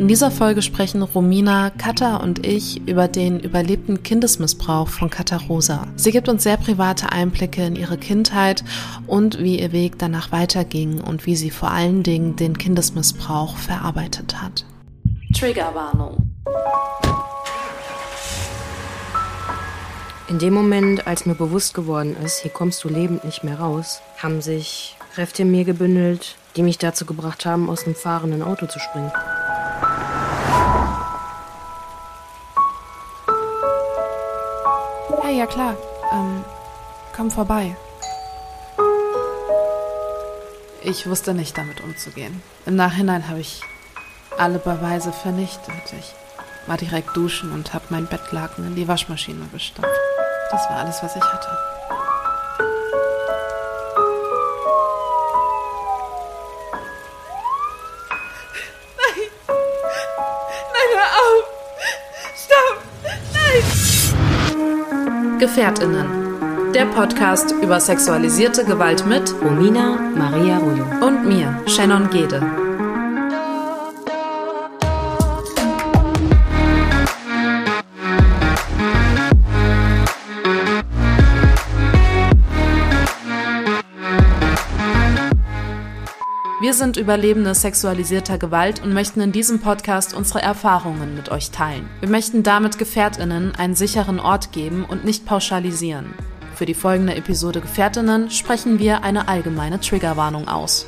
In dieser Folge sprechen Romina, Katha und ich über den überlebten Kindesmissbrauch von Katha Rosa. Sie gibt uns sehr private Einblicke in ihre Kindheit und wie ihr Weg danach weiterging und wie sie vor allen Dingen den Kindesmissbrauch verarbeitet hat. Triggerwarnung. In dem Moment, als mir bewusst geworden ist, hier kommst du lebend nicht mehr raus, haben sich Kräfte in mir gebündelt, die mich dazu gebracht haben, aus dem fahrenden Auto zu springen. Ja klar. Ähm, komm vorbei. Ich wusste nicht, damit umzugehen. Im Nachhinein habe ich alle Beweise vernichtet. Ich war direkt duschen und habe mein Bettlaken in die Waschmaschine gestopft. Das war alles, was ich hatte. Gefährtinnen. Der Podcast über sexualisierte Gewalt mit Romina Maria Rullo und mir, Shannon Gede. Wir sind Überlebende sexualisierter Gewalt und möchten in diesem Podcast unsere Erfahrungen mit euch teilen. Wir möchten damit Gefährtinnen einen sicheren Ort geben und nicht pauschalisieren. Für die folgende Episode Gefährtinnen sprechen wir eine allgemeine Triggerwarnung aus.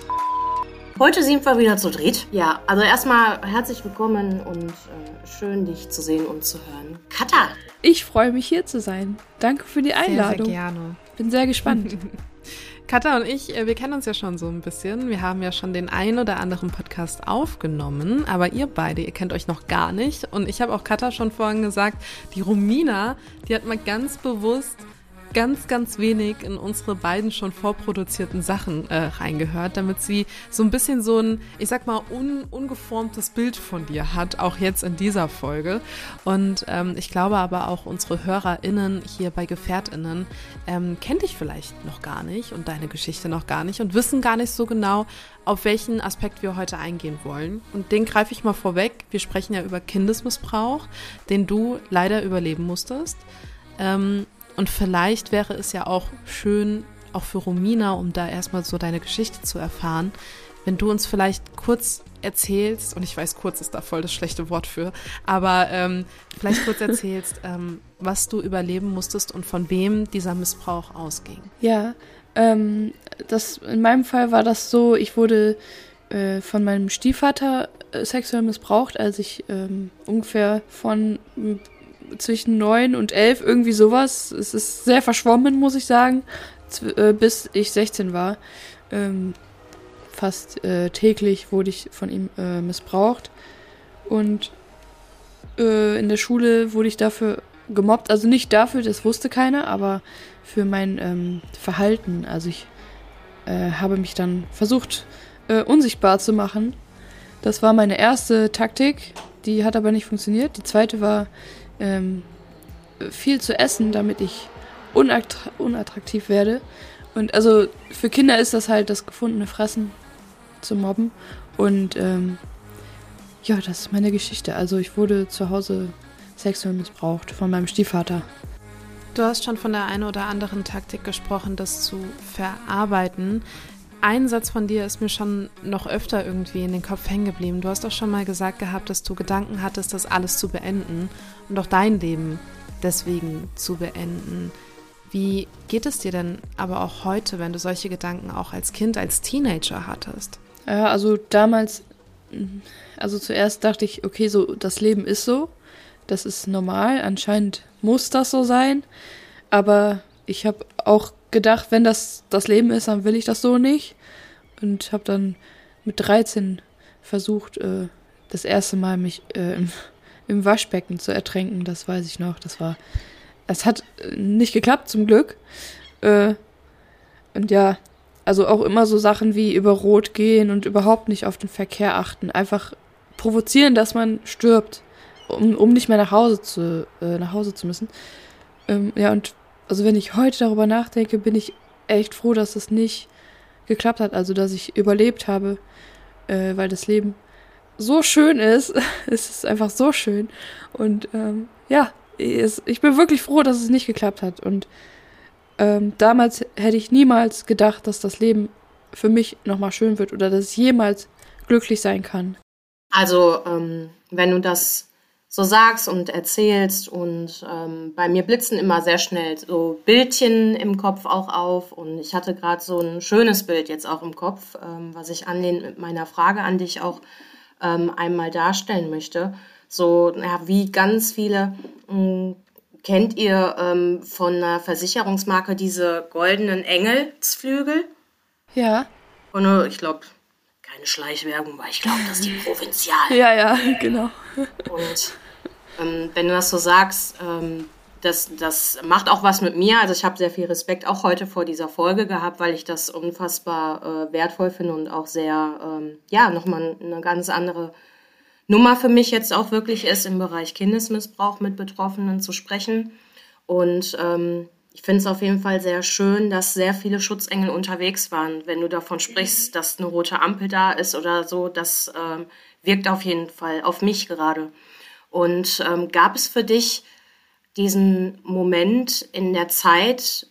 Heute sind wir wieder zu dritt. Ja, also erstmal herzlich willkommen und äh, schön, dich zu sehen und zu hören. Katha! Ich freue mich hier zu sein. Danke für die Einladung. Sehr, sehr gerne. Bin sehr gespannt. Katha und ich, äh, wir kennen uns ja schon so ein bisschen. Wir haben ja schon den ein oder anderen Podcast aufgenommen, aber ihr beide, ihr kennt euch noch gar nicht. Und ich habe auch Katha schon vorhin gesagt, die Romina, die hat mal ganz bewusst ganz, ganz wenig in unsere beiden schon vorproduzierten Sachen äh, reingehört, damit sie so ein bisschen so ein, ich sag mal, un, ungeformtes Bild von dir hat, auch jetzt in dieser Folge. Und ähm, ich glaube aber auch unsere HörerInnen hier bei GefährtInnen ähm, kennen dich vielleicht noch gar nicht und deine Geschichte noch gar nicht und wissen gar nicht so genau, auf welchen Aspekt wir heute eingehen wollen. Und den greife ich mal vorweg. Wir sprechen ja über Kindesmissbrauch, den du leider überleben musstest. Ähm, und vielleicht wäre es ja auch schön, auch für Romina, um da erstmal so deine Geschichte zu erfahren, wenn du uns vielleicht kurz erzählst, und ich weiß, kurz ist da voll das schlechte Wort für, aber ähm, vielleicht kurz erzählst, ähm, was du überleben musstest und von wem dieser Missbrauch ausging. Ja, ähm, das, in meinem Fall war das so, ich wurde äh, von meinem Stiefvater äh, sexuell missbraucht, als ich ähm, ungefähr von zwischen neun und elf, irgendwie sowas. Es ist sehr verschwommen, muss ich sagen, äh, bis ich 16 war. Ähm, fast äh, täglich wurde ich von ihm äh, missbraucht. Und äh, in der Schule wurde ich dafür gemobbt. Also nicht dafür, das wusste keiner, aber für mein ähm, Verhalten. Also ich äh, habe mich dann versucht, äh, unsichtbar zu machen. Das war meine erste Taktik. Die hat aber nicht funktioniert. Die zweite war, ähm, viel zu essen, damit ich unattra unattraktiv werde. Und also für Kinder ist das halt das gefundene Fressen zu mobben. Und ähm, ja, das ist meine Geschichte. Also ich wurde zu Hause sexuell missbraucht von meinem Stiefvater. Du hast schon von der einen oder anderen Taktik gesprochen, das zu verarbeiten. Ein Satz von dir ist mir schon noch öfter irgendwie in den Kopf hängen geblieben. Du hast doch schon mal gesagt gehabt, dass du Gedanken hattest, das alles zu beenden und auch dein Leben deswegen zu beenden. Wie geht es dir denn aber auch heute, wenn du solche Gedanken auch als Kind, als Teenager hattest? Ja, also damals, also zuerst dachte ich, okay, so das Leben ist so, das ist normal, anscheinend muss das so sein, aber ich habe auch gedacht, wenn das das Leben ist, dann will ich das so nicht. Und habe dann mit 13 versucht, äh, das erste Mal mich äh, im, im, Waschbecken zu ertränken. Das weiß ich noch. Das war. Es hat äh, nicht geklappt, zum Glück. Äh, und ja, also auch immer so Sachen wie über Rot gehen und überhaupt nicht auf den Verkehr achten. Einfach provozieren, dass man stirbt, um, um nicht mehr nach Hause zu, äh, nach Hause zu müssen. Ähm, ja, und also wenn ich heute darüber nachdenke, bin ich echt froh, dass es nicht geklappt hat, also dass ich überlebt habe, äh, weil das Leben so schön ist. es ist einfach so schön. Und ähm, ja, ich bin wirklich froh, dass es nicht geklappt hat. Und ähm, damals hätte ich niemals gedacht, dass das Leben für mich nochmal schön wird oder dass ich jemals glücklich sein kann. Also, ähm, wenn du das so sagst und erzählst und ähm, bei mir blitzen immer sehr schnell so Bildchen im Kopf auch auf und ich hatte gerade so ein schönes Bild jetzt auch im Kopf, ähm, was ich anlehnt mit meiner Frage an dich auch ähm, einmal darstellen möchte. So, ja, wie ganz viele mh, hm, kennt ihr ähm, von einer Versicherungsmarke diese goldenen Engelsflügel? Ja. Und ich glaube, keine Schleichwerbung, weil ich glaube, das ist die Provinzial. Ja, ja, genau. Und ähm, wenn du das so sagst, ähm, das, das macht auch was mit mir. Also ich habe sehr viel Respekt auch heute vor dieser Folge gehabt, weil ich das unfassbar äh, wertvoll finde und auch sehr, ähm, ja, nochmal eine ganz andere Nummer für mich jetzt auch wirklich ist, im Bereich Kindesmissbrauch mit Betroffenen zu sprechen. Und ähm, ich finde es auf jeden Fall sehr schön, dass sehr viele Schutzengel unterwegs waren. Wenn du davon sprichst, dass eine rote Ampel da ist oder so, das ähm, wirkt auf jeden Fall auf mich gerade. Und ähm, gab es für dich diesen Moment in der Zeit,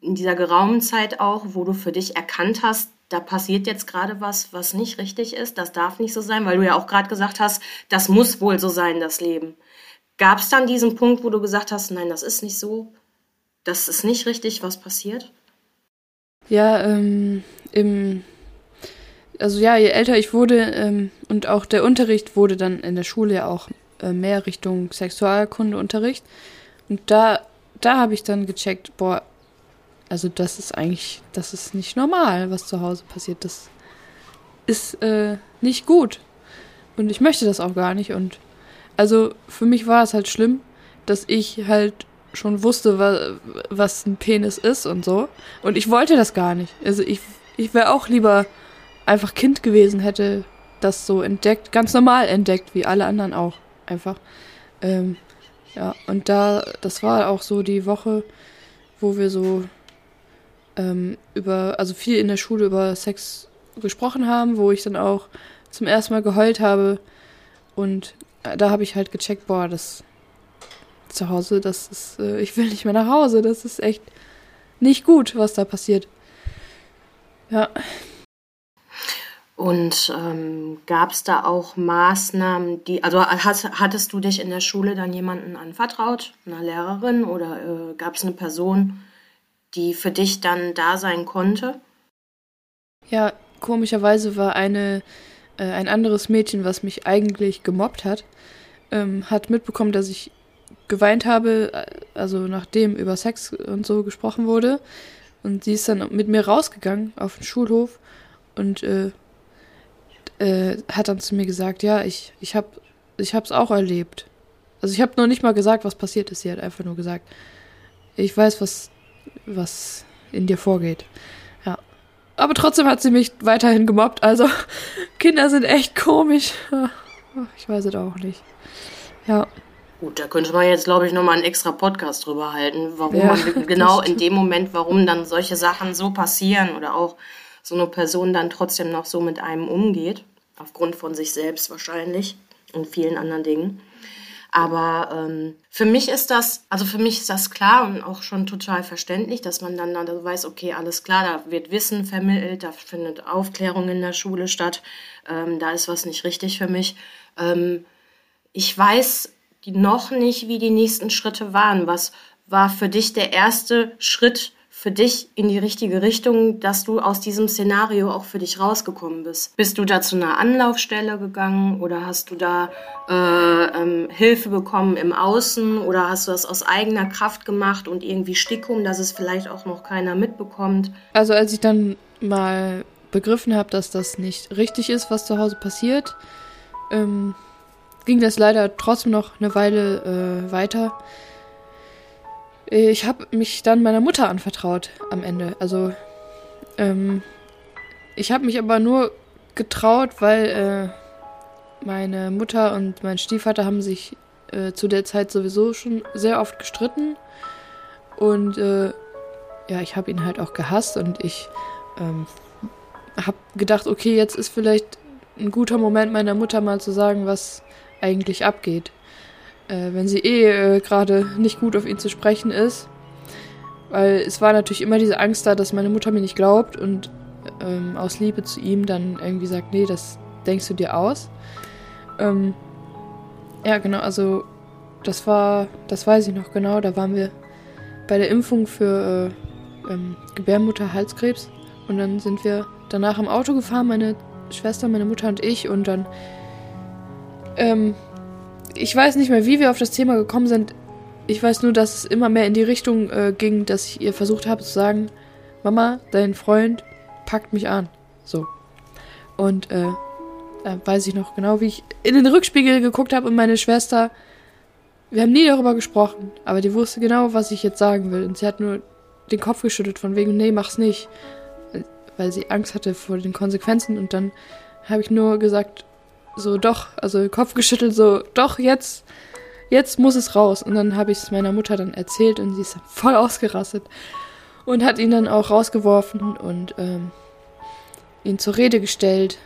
in dieser geraumen Zeit auch, wo du für dich erkannt hast, da passiert jetzt gerade was, was nicht richtig ist, das darf nicht so sein, weil du ja auch gerade gesagt hast, das muss wohl so sein, das Leben. Gab es dann diesen Punkt, wo du gesagt hast, nein, das ist nicht so, das ist nicht richtig, was passiert? Ja, ähm, im, also ja, je älter ich wurde ähm, und auch der Unterricht wurde dann in der Schule ja auch mehr Richtung Sexualkundeunterricht. Und da, da habe ich dann gecheckt, boah, also das ist eigentlich, das ist nicht normal, was zu Hause passiert. Das ist äh, nicht gut. Und ich möchte das auch gar nicht. Und also für mich war es halt schlimm, dass ich halt schon wusste, wa was ein Penis ist und so. Und ich wollte das gar nicht. Also ich, ich wäre auch lieber einfach Kind gewesen, hätte das so entdeckt, ganz normal entdeckt, wie alle anderen auch einfach. Ähm, ja, und da, das war auch so die Woche, wo wir so ähm, über, also viel in der Schule über Sex gesprochen haben, wo ich dann auch zum ersten Mal geheult habe. Und da habe ich halt gecheckt, boah, das zu Hause, das ist, äh, ich will nicht mehr nach Hause, das ist echt nicht gut, was da passiert. Ja. Und ähm, gab es da auch Maßnahmen, die, also hast, hattest du dich in der Schule dann jemanden anvertraut, einer Lehrerin oder äh, gab es eine Person, die für dich dann da sein konnte? Ja, komischerweise war eine, äh, ein anderes Mädchen, was mich eigentlich gemobbt hat, ähm, hat mitbekommen, dass ich geweint habe, äh, also nachdem über Sex und so gesprochen wurde. Und sie ist dann mit mir rausgegangen auf den Schulhof und äh, äh, hat dann zu mir gesagt, ja, ich, ich habe ich hab's auch erlebt. Also ich habe noch nicht mal gesagt, was passiert ist. Sie hat einfach nur gesagt, ich weiß, was, was in dir vorgeht. Ja. Aber trotzdem hat sie mich weiterhin gemobbt. Also Kinder sind echt komisch. Ich weiß es auch nicht. Ja. Gut, da könnte man jetzt, glaube ich, nochmal einen extra Podcast drüber halten, warum ja, man genau in dem Moment, warum dann solche Sachen so passieren oder auch so eine Person dann trotzdem noch so mit einem umgeht aufgrund von sich selbst wahrscheinlich und vielen anderen Dingen. Aber ähm, für mich ist das, also für mich ist das klar und auch schon total verständlich, dass man dann, dann weiß, okay, alles klar, da wird Wissen vermittelt, da findet Aufklärung in der Schule statt, ähm, da ist was nicht richtig für mich. Ähm, ich weiß noch nicht, wie die nächsten Schritte waren. Was war für dich der erste Schritt, für dich in die richtige Richtung, dass du aus diesem Szenario auch für dich rausgekommen bist? Bist du da zu einer Anlaufstelle gegangen oder hast du da äh, ähm, Hilfe bekommen im Außen oder hast du das aus eigener Kraft gemacht und irgendwie Stickum, dass es vielleicht auch noch keiner mitbekommt? Also als ich dann mal begriffen habe, dass das nicht richtig ist, was zu Hause passiert, ähm, ging das leider trotzdem noch eine Weile äh, weiter. Ich habe mich dann meiner Mutter anvertraut am Ende. Also, ähm, ich habe mich aber nur getraut, weil äh, meine Mutter und mein Stiefvater haben sich äh, zu der Zeit sowieso schon sehr oft gestritten. Und äh, ja, ich habe ihn halt auch gehasst und ich ähm, habe gedacht, okay, jetzt ist vielleicht ein guter Moment meiner Mutter mal zu sagen, was eigentlich abgeht. Äh, wenn sie eh äh, gerade nicht gut auf ihn zu sprechen ist. Weil es war natürlich immer diese Angst da, dass meine Mutter mir nicht glaubt und ähm, aus Liebe zu ihm dann irgendwie sagt, nee, das denkst du dir aus. Ähm, ja, genau, also das war, das weiß ich noch genau, da waren wir bei der Impfung für äh, ähm, Gebärmutter-Halskrebs und dann sind wir danach im Auto gefahren, meine Schwester, meine Mutter und ich und dann ähm, ich weiß nicht mehr, wie wir auf das Thema gekommen sind. Ich weiß nur, dass es immer mehr in die Richtung äh, ging, dass ich ihr versucht habe zu sagen, Mama, dein Freund packt mich an. So. Und äh, da weiß ich noch genau, wie ich in den Rückspiegel geguckt habe und meine Schwester, wir haben nie darüber gesprochen, aber die wusste genau, was ich jetzt sagen will. Und sie hat nur den Kopf geschüttelt von wegen, nee, mach's nicht. Weil sie Angst hatte vor den Konsequenzen. Und dann habe ich nur gesagt, so doch, also Kopf geschüttelt, so doch, jetzt, jetzt muss es raus. Und dann habe ich es meiner Mutter dann erzählt und sie ist voll ausgerastet und hat ihn dann auch rausgeworfen und ähm, ihn zur Rede gestellt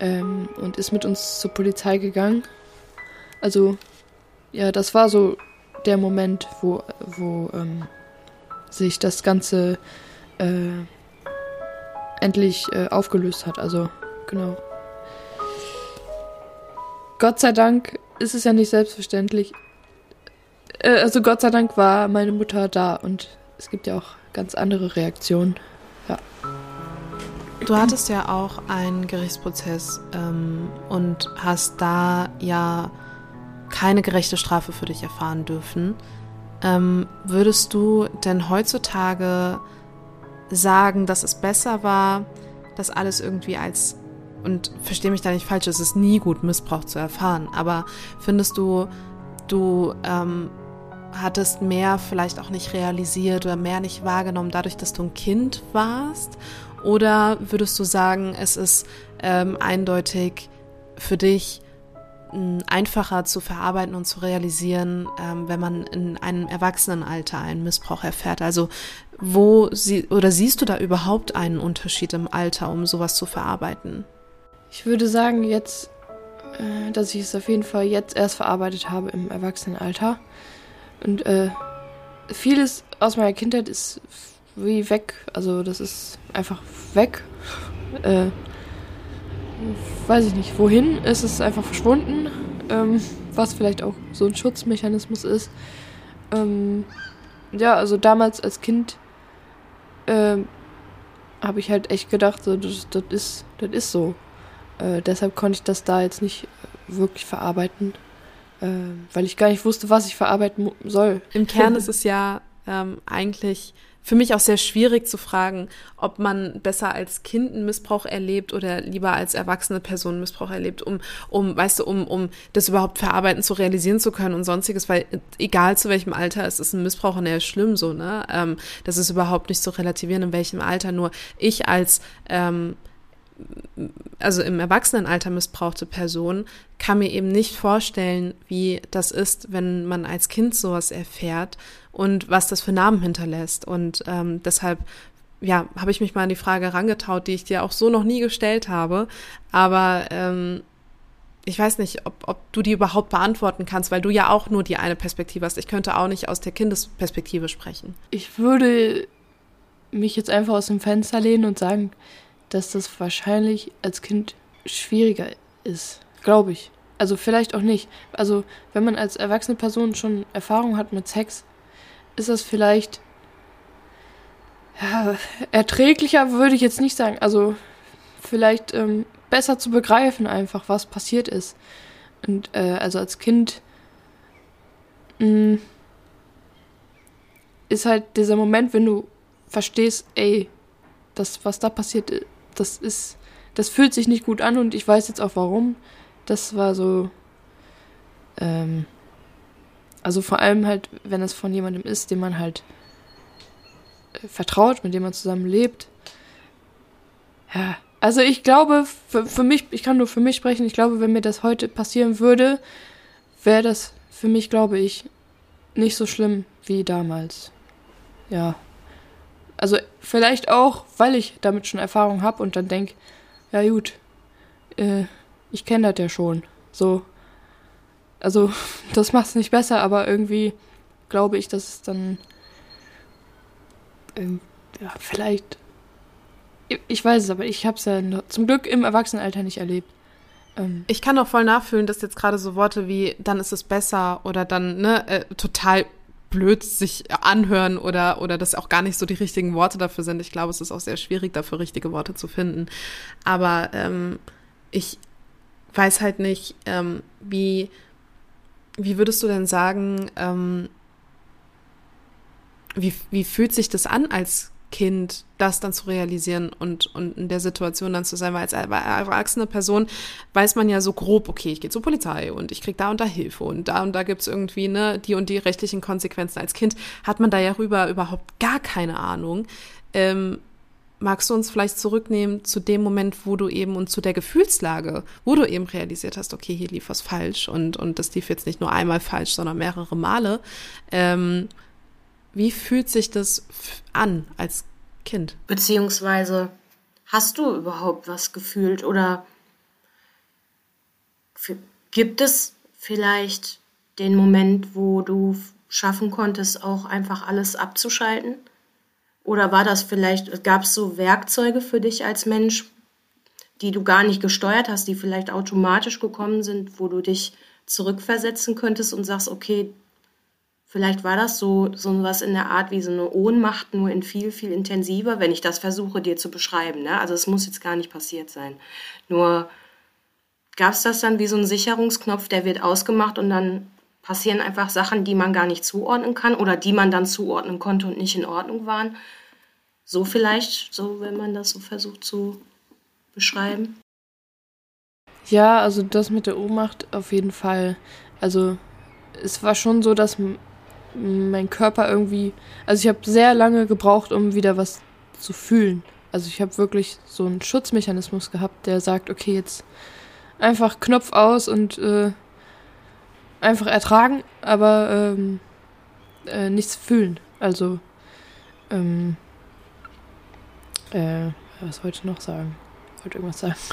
ähm, und ist mit uns zur Polizei gegangen. Also, ja, das war so der Moment, wo, wo ähm, sich das Ganze äh, endlich äh, aufgelöst hat. Also, genau. Gott sei Dank ist es ja nicht selbstverständlich. Äh, also Gott sei Dank war meine Mutter da und es gibt ja auch ganz andere Reaktionen. Ja. Du hattest ja auch einen Gerichtsprozess ähm, und hast da ja keine gerechte Strafe für dich erfahren dürfen. Ähm, würdest du denn heutzutage sagen, dass es besser war, das alles irgendwie als und verstehe mich da nicht falsch, es ist nie gut, Missbrauch zu erfahren. Aber findest du, du ähm, hattest mehr vielleicht auch nicht realisiert oder mehr nicht wahrgenommen, dadurch, dass du ein Kind warst? Oder würdest du sagen, es ist ähm, eindeutig für dich einfacher zu verarbeiten und zu realisieren, ähm, wenn man in einem Erwachsenenalter einen Missbrauch erfährt? Also wo sie oder siehst du da überhaupt einen Unterschied im Alter, um sowas zu verarbeiten? Ich würde sagen, jetzt, äh, dass ich es auf jeden Fall jetzt erst verarbeitet habe im Erwachsenenalter. Und äh, vieles aus meiner Kindheit ist wie weg. Also das ist einfach weg. Äh, weiß ich nicht, wohin ist es einfach verschwunden. Ähm, was vielleicht auch so ein Schutzmechanismus ist. Ähm, ja, also damals als Kind äh, habe ich halt echt gedacht, so, das, das, ist, das ist so. Äh, deshalb konnte ich das da jetzt nicht äh, wirklich verarbeiten, äh, weil ich gar nicht wusste, was ich verarbeiten soll. Im Kern ist es ja ähm, eigentlich für mich auch sehr schwierig zu fragen, ob man besser als Kind einen Missbrauch erlebt oder lieber als erwachsene Person Missbrauch erlebt, um, um, weißt du, um, um das überhaupt verarbeiten zu realisieren zu können und sonstiges, weil egal zu welchem Alter es ist ein Missbrauch und er ist schlimm so, ne? Ähm, das ist überhaupt nicht zu relativieren, in welchem Alter. Nur ich als ähm, also im Erwachsenenalter missbrauchte Person, kann mir eben nicht vorstellen, wie das ist, wenn man als Kind sowas erfährt und was das für Namen hinterlässt. Und ähm, deshalb, ja, habe ich mich mal an die Frage herangetraut, die ich dir auch so noch nie gestellt habe. Aber ähm, ich weiß nicht, ob, ob du die überhaupt beantworten kannst, weil du ja auch nur die eine Perspektive hast. Ich könnte auch nicht aus der Kindesperspektive sprechen. Ich würde mich jetzt einfach aus dem Fenster lehnen und sagen, dass das wahrscheinlich als Kind schwieriger ist. Glaube ich. Also vielleicht auch nicht. Also wenn man als erwachsene Person schon Erfahrung hat mit Sex, ist das vielleicht ja, erträglicher, würde ich jetzt nicht sagen. Also vielleicht ähm, besser zu begreifen einfach, was passiert ist. Und äh, also als Kind mh, mm, ist halt dieser Moment, wenn du verstehst, ey, das, was da passiert das ist, das fühlt sich nicht gut an und ich weiß jetzt auch warum. Das war so, ähm, also vor allem halt, wenn es von jemandem ist, dem man halt äh, vertraut, mit dem man zusammen lebt. Ja, also ich glaube, für, für mich, ich kann nur für mich sprechen, ich glaube, wenn mir das heute passieren würde, wäre das für mich, glaube ich, nicht so schlimm wie damals. Ja. Also vielleicht auch, weil ich damit schon Erfahrung habe und dann denke, ja gut, äh, ich kenne das ja schon. So. Also, das macht es nicht besser, aber irgendwie glaube ich, dass es dann. Ähm, ja, vielleicht. Ich weiß es, aber ich habe es ja zum Glück im Erwachsenenalter nicht erlebt. Ähm. Ich kann auch voll nachfühlen, dass jetzt gerade so Worte wie dann ist es besser oder dann ne äh, total blöd sich anhören oder oder das auch gar nicht so die richtigen Worte dafür sind. Ich glaube, es ist auch sehr schwierig dafür richtige Worte zu finden. Aber ähm, ich weiß halt nicht, ähm, wie wie würdest du denn sagen, ähm, wie, wie fühlt sich das an als Kind, das dann zu realisieren und, und in der Situation dann zu sein, weil als erwachsene Person weiß man ja so grob, okay, ich gehe zur Polizei und ich krieg da und da Hilfe und da und da gibt's irgendwie ne, die und die rechtlichen Konsequenzen. Als Kind hat man da ja rüber überhaupt gar keine Ahnung. Ähm, magst du uns vielleicht zurücknehmen zu dem Moment, wo du eben und zu der Gefühlslage, wo du eben realisiert hast, okay, hier lief was falsch und, und das lief jetzt nicht nur einmal falsch, sondern mehrere Male. Ähm, wie fühlt sich das an als Kind? Beziehungsweise hast du überhaupt was gefühlt oder gibt es vielleicht den Moment, wo du schaffen konntest, auch einfach alles abzuschalten? Oder war das vielleicht, gab es so Werkzeuge für dich als Mensch, die du gar nicht gesteuert hast, die vielleicht automatisch gekommen sind, wo du dich zurückversetzen könntest und sagst, okay, Vielleicht war das so, so was in der Art wie so eine Ohnmacht, nur in viel, viel intensiver, wenn ich das versuche, dir zu beschreiben. Ne? Also es muss jetzt gar nicht passiert sein. Nur gab es das dann wie so ein Sicherungsknopf, der wird ausgemacht und dann passieren einfach Sachen, die man gar nicht zuordnen kann oder die man dann zuordnen konnte und nicht in Ordnung waren. So vielleicht, so wenn man das so versucht zu beschreiben. Ja, also das mit der Ohnmacht auf jeden Fall. Also es war schon so, dass mein Körper irgendwie, also ich habe sehr lange gebraucht, um wieder was zu fühlen. Also ich habe wirklich so einen Schutzmechanismus gehabt, der sagt, okay, jetzt einfach Knopf aus und äh, einfach ertragen, aber ähm, äh, nichts fühlen. Also, ähm, äh, was wollte ich noch sagen? Ich wollte irgendwas sagen.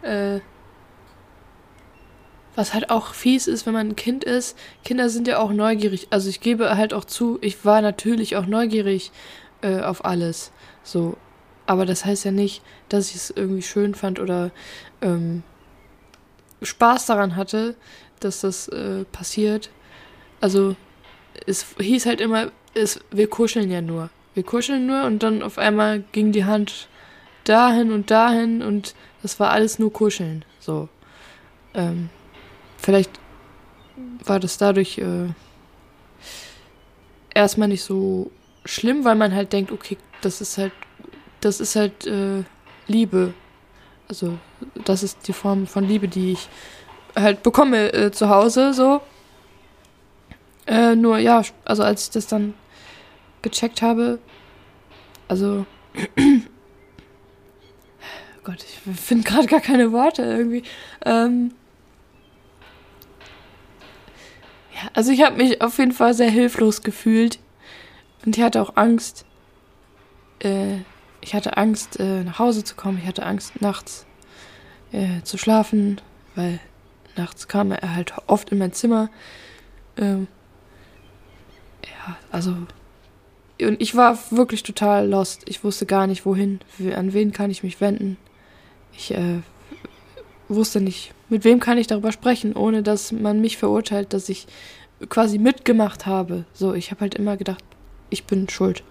Äh, was halt auch fies ist, wenn man ein Kind ist. Kinder sind ja auch neugierig. Also ich gebe halt auch zu, ich war natürlich auch neugierig äh, auf alles. So. Aber das heißt ja nicht, dass ich es irgendwie schön fand oder ähm, Spaß daran hatte, dass das äh, passiert. Also es hieß halt immer, es, wir kuscheln ja nur. Wir kuscheln nur und dann auf einmal ging die Hand dahin und dahin und das war alles nur kuscheln. So. Ähm, vielleicht war das dadurch äh, erstmal nicht so schlimm, weil man halt denkt, okay, das ist halt, das ist halt äh, Liebe. Also das ist die Form von Liebe, die ich halt bekomme äh, zu Hause so. Äh, nur ja, also als ich das dann gecheckt habe, also Gott, ich finde gerade gar keine Worte irgendwie. Ähm, Ja, also ich habe mich auf jeden Fall sehr hilflos gefühlt. Und ich hatte auch Angst. Äh, ich hatte Angst, äh, nach Hause zu kommen. Ich hatte Angst, nachts äh, zu schlafen, weil nachts kam er halt oft in mein Zimmer. Ähm, ja, also. Und ich war wirklich total lost. Ich wusste gar nicht, wohin. An wen kann ich mich wenden? Ich äh, wusste nicht, mit wem kann ich darüber sprechen, ohne dass man mich verurteilt, dass ich quasi mitgemacht habe. So, ich habe halt immer gedacht, ich bin schuld,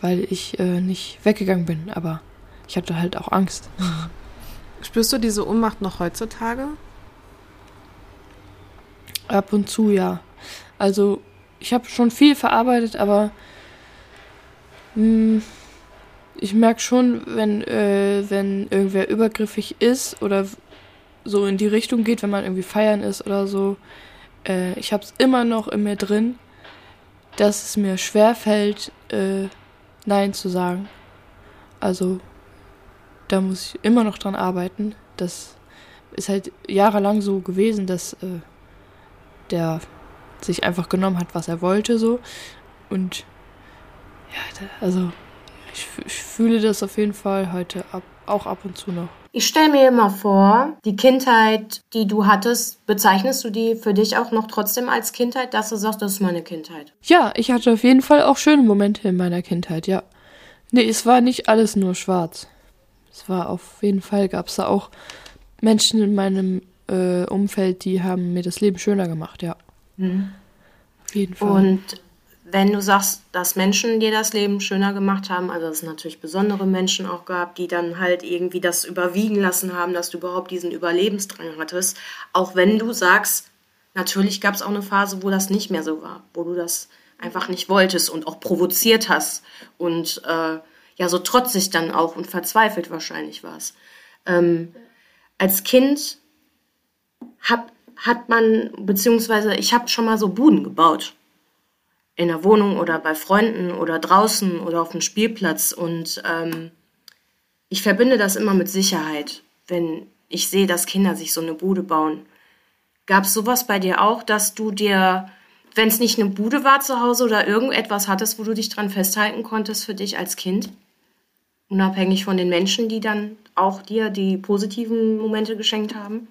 weil ich äh, nicht weggegangen bin, aber ich hatte halt auch Angst. Spürst du diese Ohnmacht noch heutzutage? Ab und zu, ja. Also, ich habe schon viel verarbeitet, aber mh, hm, ich merke schon, wenn, äh, wenn irgendwer übergriffig ist oder so in die Richtung geht, wenn man irgendwie feiern ist oder so. Äh, ich habe es immer noch in mir drin, dass es mir schwer fällt, äh, Nein zu sagen. Also da muss ich immer noch dran arbeiten. Das ist halt jahrelang so gewesen, dass äh, der sich einfach genommen hat, was er wollte, so. Und ja, also ich, ich fühle das auf jeden Fall heute ab, auch ab und zu noch. Ich stelle mir immer vor, die Kindheit, die du hattest, bezeichnest du die für dich auch noch trotzdem als Kindheit, dass du sagst, das ist meine Kindheit? Ja, ich hatte auf jeden Fall auch schöne Momente in meiner Kindheit, ja. Nee, es war nicht alles nur schwarz. Es war auf jeden Fall, gab es da auch Menschen in meinem äh, Umfeld, die haben mir das Leben schöner gemacht, ja. Mhm. Auf jeden Fall. Und wenn du sagst, dass Menschen dir das Leben schöner gemacht haben, also dass es natürlich besondere Menschen auch gab, die dann halt irgendwie das überwiegen lassen haben, dass du überhaupt diesen Überlebensdrang hattest, auch wenn du sagst, natürlich gab es auch eine Phase, wo das nicht mehr so war, wo du das einfach nicht wolltest und auch provoziert hast und äh, ja so trotzig dann auch und verzweifelt wahrscheinlich warst. Ähm, als Kind hab, hat man, beziehungsweise ich habe schon mal so Buden gebaut in der Wohnung oder bei Freunden oder draußen oder auf dem Spielplatz. Und ähm, ich verbinde das immer mit Sicherheit, wenn ich sehe, dass Kinder sich so eine Bude bauen. Gab es sowas bei dir auch, dass du dir, wenn es nicht eine Bude war zu Hause oder irgendetwas hattest, wo du dich dran festhalten konntest für dich als Kind? Unabhängig von den Menschen, die dann auch dir die positiven Momente geschenkt haben?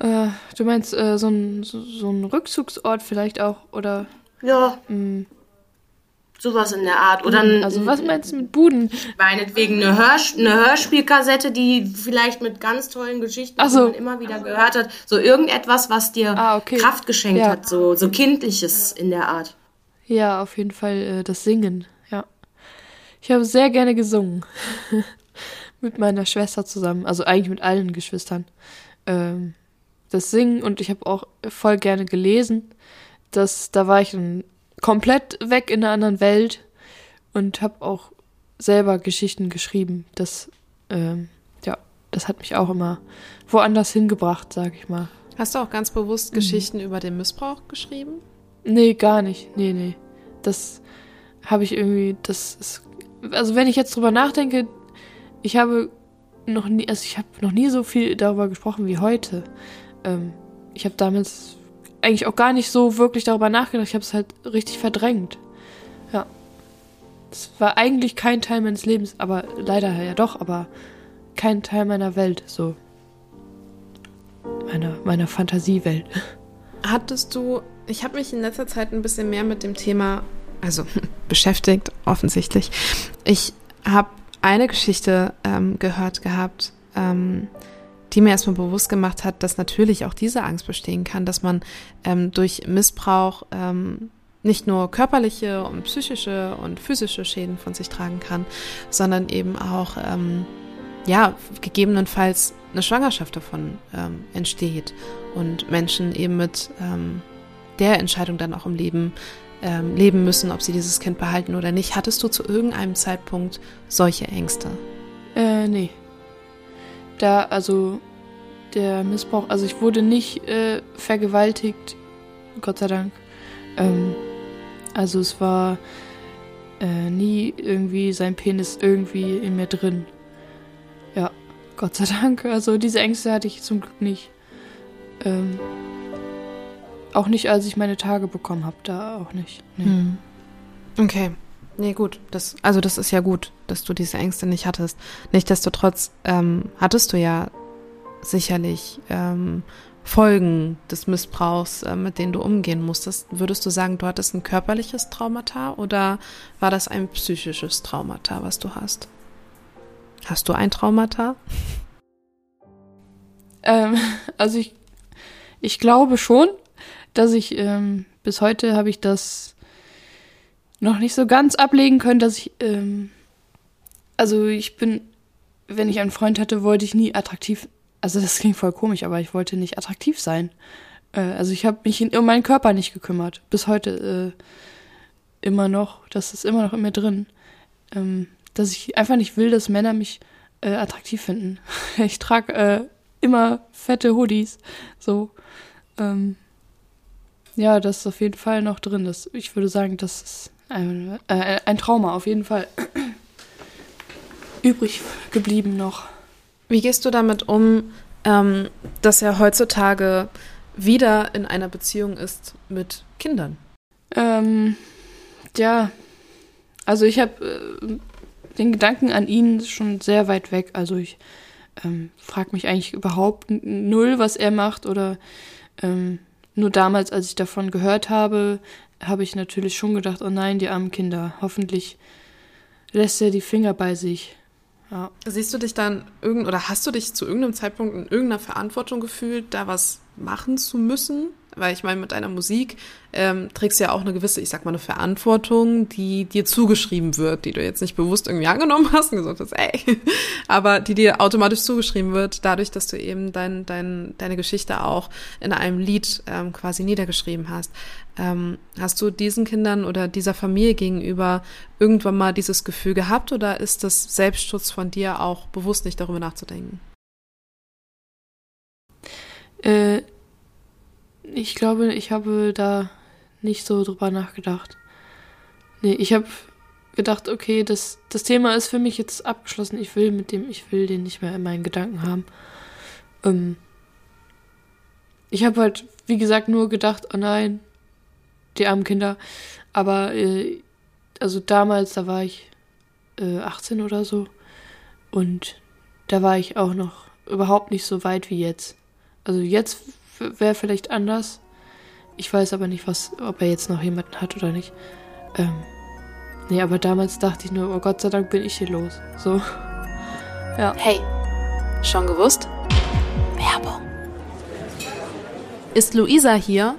Äh, du meinst äh, so, ein, so, so ein Rückzugsort vielleicht auch, oder? Ja. Mhm. Sowas in der Art. Oder ein, also was meinst du mit Buden? Meinetwegen eine, Hörs eine Hörspielkassette, die vielleicht mit ganz tollen Geschichten, so. die man immer wieder gehört hat. So irgendetwas, was dir ah, okay. Kraft geschenkt ja. hat. So, so Kindliches in der Art. Ja, auf jeden Fall äh, das Singen. Ja. Ich habe sehr gerne gesungen. mit meiner Schwester zusammen. Also eigentlich mit allen Geschwistern. Ähm, das Singen und ich habe auch voll gerne gelesen das, da war ich dann komplett weg in einer anderen Welt und habe auch selber Geschichten geschrieben. Das, ähm, ja, das hat mich auch immer woanders hingebracht, sag ich mal. Hast du auch ganz bewusst mhm. Geschichten über den Missbrauch geschrieben? Nee, gar nicht. Nee, nee. Das habe ich irgendwie, das ist, also wenn ich jetzt drüber nachdenke, ich habe noch nie, also ich habe noch nie so viel darüber gesprochen wie heute. Ähm, ich habe damals eigentlich auch gar nicht so wirklich darüber nachgedacht. Ich habe es halt richtig verdrängt. Ja. Es war eigentlich kein Teil meines Lebens, aber leider ja doch, aber kein Teil meiner Welt, so. Meiner, meiner Fantasiewelt. Hattest du, ich habe mich in letzter Zeit ein bisschen mehr mit dem Thema, also beschäftigt, offensichtlich. Ich habe eine Geschichte ähm, gehört gehabt, ähm, die mir erstmal bewusst gemacht hat, dass natürlich auch diese Angst bestehen kann, dass man ähm, durch Missbrauch ähm, nicht nur körperliche und psychische und physische Schäden von sich tragen kann, sondern eben auch, ähm, ja, gegebenenfalls eine Schwangerschaft davon ähm, entsteht und Menschen eben mit ähm, der Entscheidung dann auch im Leben ähm, leben müssen, ob sie dieses Kind behalten oder nicht. Hattest du zu irgendeinem Zeitpunkt solche Ängste? Äh, nee da, also der Missbrauch, also ich wurde nicht äh, vergewaltigt, Gott sei Dank. Ähm, also es war äh, nie irgendwie sein Penis irgendwie in mir drin. Ja, Gott sei Dank. Also diese Ängste hatte ich zum Glück nicht. Ähm, auch nicht, als ich meine Tage bekommen habe, da auch nicht. Nee. Hm. Okay. Nee, gut. Das, also das ist ja gut, dass du diese Ängste nicht hattest. Nichtsdestotrotz ähm, hattest du ja sicherlich ähm, Folgen des Missbrauchs, äh, mit denen du umgehen musstest. Würdest du sagen, du hattest ein körperliches Traumata oder war das ein psychisches Traumata, was du hast? Hast du ein Traumata? Ähm, also ich, ich glaube schon, dass ich ähm, bis heute habe ich das noch nicht so ganz ablegen können, dass ich, ähm, also ich bin, wenn ich einen Freund hatte, wollte ich nie attraktiv, also das klingt voll komisch, aber ich wollte nicht attraktiv sein. Äh, also ich habe mich in, um meinen Körper nicht gekümmert. Bis heute äh, immer noch, das ist immer noch in mir drin, ähm, dass ich einfach nicht will, dass Männer mich äh, attraktiv finden. ich trage äh, immer fette Hoodies, so. Ähm, ja, das ist auf jeden Fall noch drin. Das, ich würde sagen, das ist ein, äh, ein Trauma auf jeden Fall übrig geblieben noch. Wie gehst du damit um, ähm, dass er heutzutage wieder in einer Beziehung ist mit Kindern? Ähm, ja, also ich habe äh, den Gedanken an ihn schon sehr weit weg. Also ich ähm, frage mich eigentlich überhaupt null, was er macht oder ähm, nur damals, als ich davon gehört habe, habe ich natürlich schon gedacht, oh nein, die armen Kinder, hoffentlich lässt er die Finger bei sich. Ja. Siehst du dich dann irgend oder hast du dich zu irgendeinem Zeitpunkt in irgendeiner Verantwortung gefühlt, da was machen zu müssen? Weil ich meine, mit deiner Musik ähm, trägst du ja auch eine gewisse, ich sag mal, eine Verantwortung, die dir zugeschrieben wird, die du jetzt nicht bewusst irgendwie angenommen hast und gesagt hast, ey, aber die dir automatisch zugeschrieben wird, dadurch, dass du eben dein, dein, deine Geschichte auch in einem Lied ähm, quasi niedergeschrieben hast. Ähm, hast du diesen Kindern oder dieser Familie gegenüber irgendwann mal dieses Gefühl gehabt oder ist das Selbstschutz von dir auch bewusst nicht darüber nachzudenken? Äh, ich glaube, ich habe da nicht so drüber nachgedacht. Nee, ich habe gedacht, okay, das, das Thema ist für mich jetzt abgeschlossen. Ich will mit dem, ich will den nicht mehr in meinen Gedanken haben. Ähm, ich habe halt, wie gesagt, nur gedacht, oh nein, die armen Kinder. Aber, äh, also damals, da war ich äh, 18 oder so. Und da war ich auch noch überhaupt nicht so weit wie jetzt. Also jetzt wäre vielleicht anders. Ich weiß aber nicht, was, ob er jetzt noch jemanden hat oder nicht. Ähm, nee, aber damals dachte ich nur, oh Gott sei Dank bin ich hier los. So. Ja. Hey, schon gewusst? Werbung. Ist Luisa hier?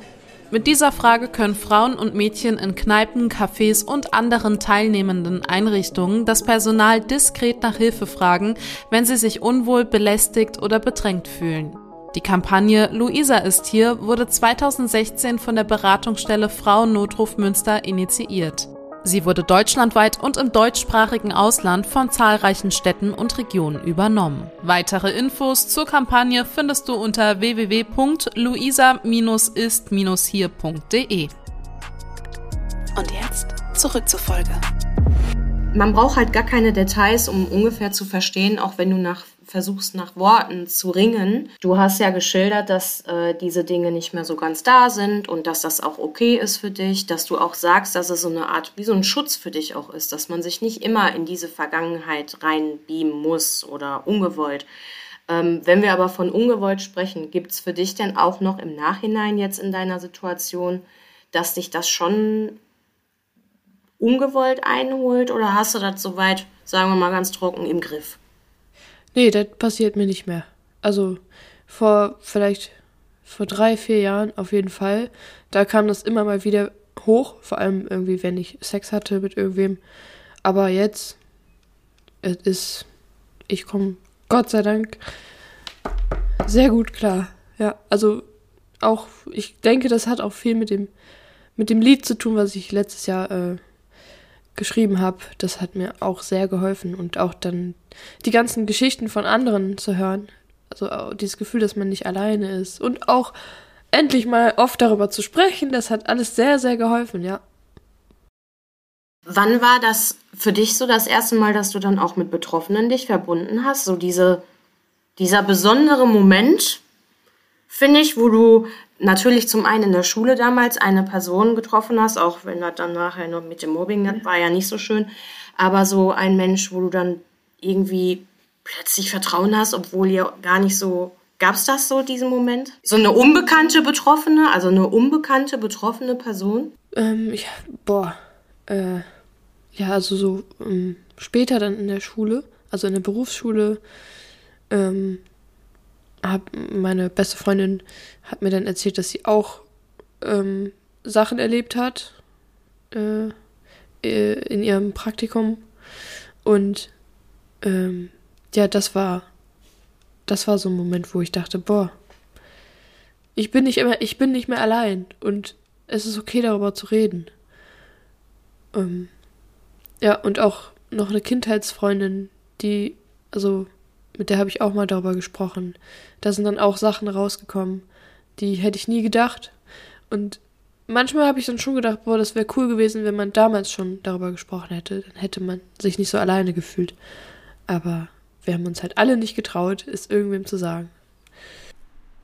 Mit dieser Frage können Frauen und Mädchen in Kneipen, Cafés und anderen teilnehmenden Einrichtungen das Personal diskret nach Hilfe fragen, wenn sie sich unwohl, belästigt oder bedrängt fühlen. Die Kampagne Luisa ist hier wurde 2016 von der Beratungsstelle Frauennotruf Münster initiiert. Sie wurde deutschlandweit und im deutschsprachigen Ausland von zahlreichen Städten und Regionen übernommen. Weitere Infos zur Kampagne findest du unter www.luisa-ist-hier.de. Und jetzt zurück zur Folge. Man braucht halt gar keine Details, um ungefähr zu verstehen, auch wenn du nach versuchst nach Worten zu ringen. Du hast ja geschildert, dass äh, diese Dinge nicht mehr so ganz da sind und dass das auch okay ist für dich, dass du auch sagst, dass es so eine Art wie so ein Schutz für dich auch ist, dass man sich nicht immer in diese Vergangenheit reinbeamen muss oder ungewollt. Ähm, wenn wir aber von ungewollt sprechen, gibt es für dich denn auch noch im Nachhinein jetzt in deiner Situation, dass dich das schon ungewollt einholt oder hast du das soweit, sagen wir mal ganz trocken, im Griff? Nee, das passiert mir nicht mehr. Also vor vielleicht vor drei, vier Jahren auf jeden Fall. Da kam das immer mal wieder hoch, vor allem irgendwie, wenn ich Sex hatte mit irgendwem. Aber jetzt, es ist, ich komme Gott sei Dank sehr gut klar. Ja, also auch, ich denke, das hat auch viel mit dem, mit dem Lied zu tun, was ich letztes Jahr äh, geschrieben habe, das hat mir auch sehr geholfen und auch dann die ganzen Geschichten von anderen zu hören. Also dieses Gefühl, dass man nicht alleine ist und auch endlich mal oft darüber zu sprechen, das hat alles sehr, sehr geholfen, ja. Wann war das für dich so das erste Mal, dass du dann auch mit Betroffenen dich verbunden hast? So diese, dieser besondere Moment, finde ich, wo du natürlich zum einen in der Schule damals eine Person getroffen hast, auch wenn das dann nachher noch mit dem Mobbing, das war ja nicht so schön, aber so ein Mensch, wo du dann irgendwie plötzlich Vertrauen hast, obwohl ihr gar nicht so Gab es das so, diesen Moment? So eine unbekannte Betroffene, also eine unbekannte betroffene Person? Ähm, ich, boah, äh, ja, also so ähm, später dann in der Schule, also in der Berufsschule, ähm, hab, meine beste Freundin hat mir dann erzählt, dass sie auch ähm, Sachen erlebt hat äh, äh, in ihrem Praktikum. Und ähm, ja, das war, das war so ein Moment, wo ich dachte, boah, ich bin nicht immer, ich bin nicht mehr allein und es ist okay, darüber zu reden. Ähm, ja, und auch noch eine Kindheitsfreundin, die, also mit der habe ich auch mal darüber gesprochen. Da sind dann auch Sachen rausgekommen, die hätte ich nie gedacht. Und manchmal habe ich dann schon gedacht, boah, das wäre cool gewesen, wenn man damals schon darüber gesprochen hätte. Dann hätte man sich nicht so alleine gefühlt. Aber wir haben uns halt alle nicht getraut, es irgendwem zu sagen.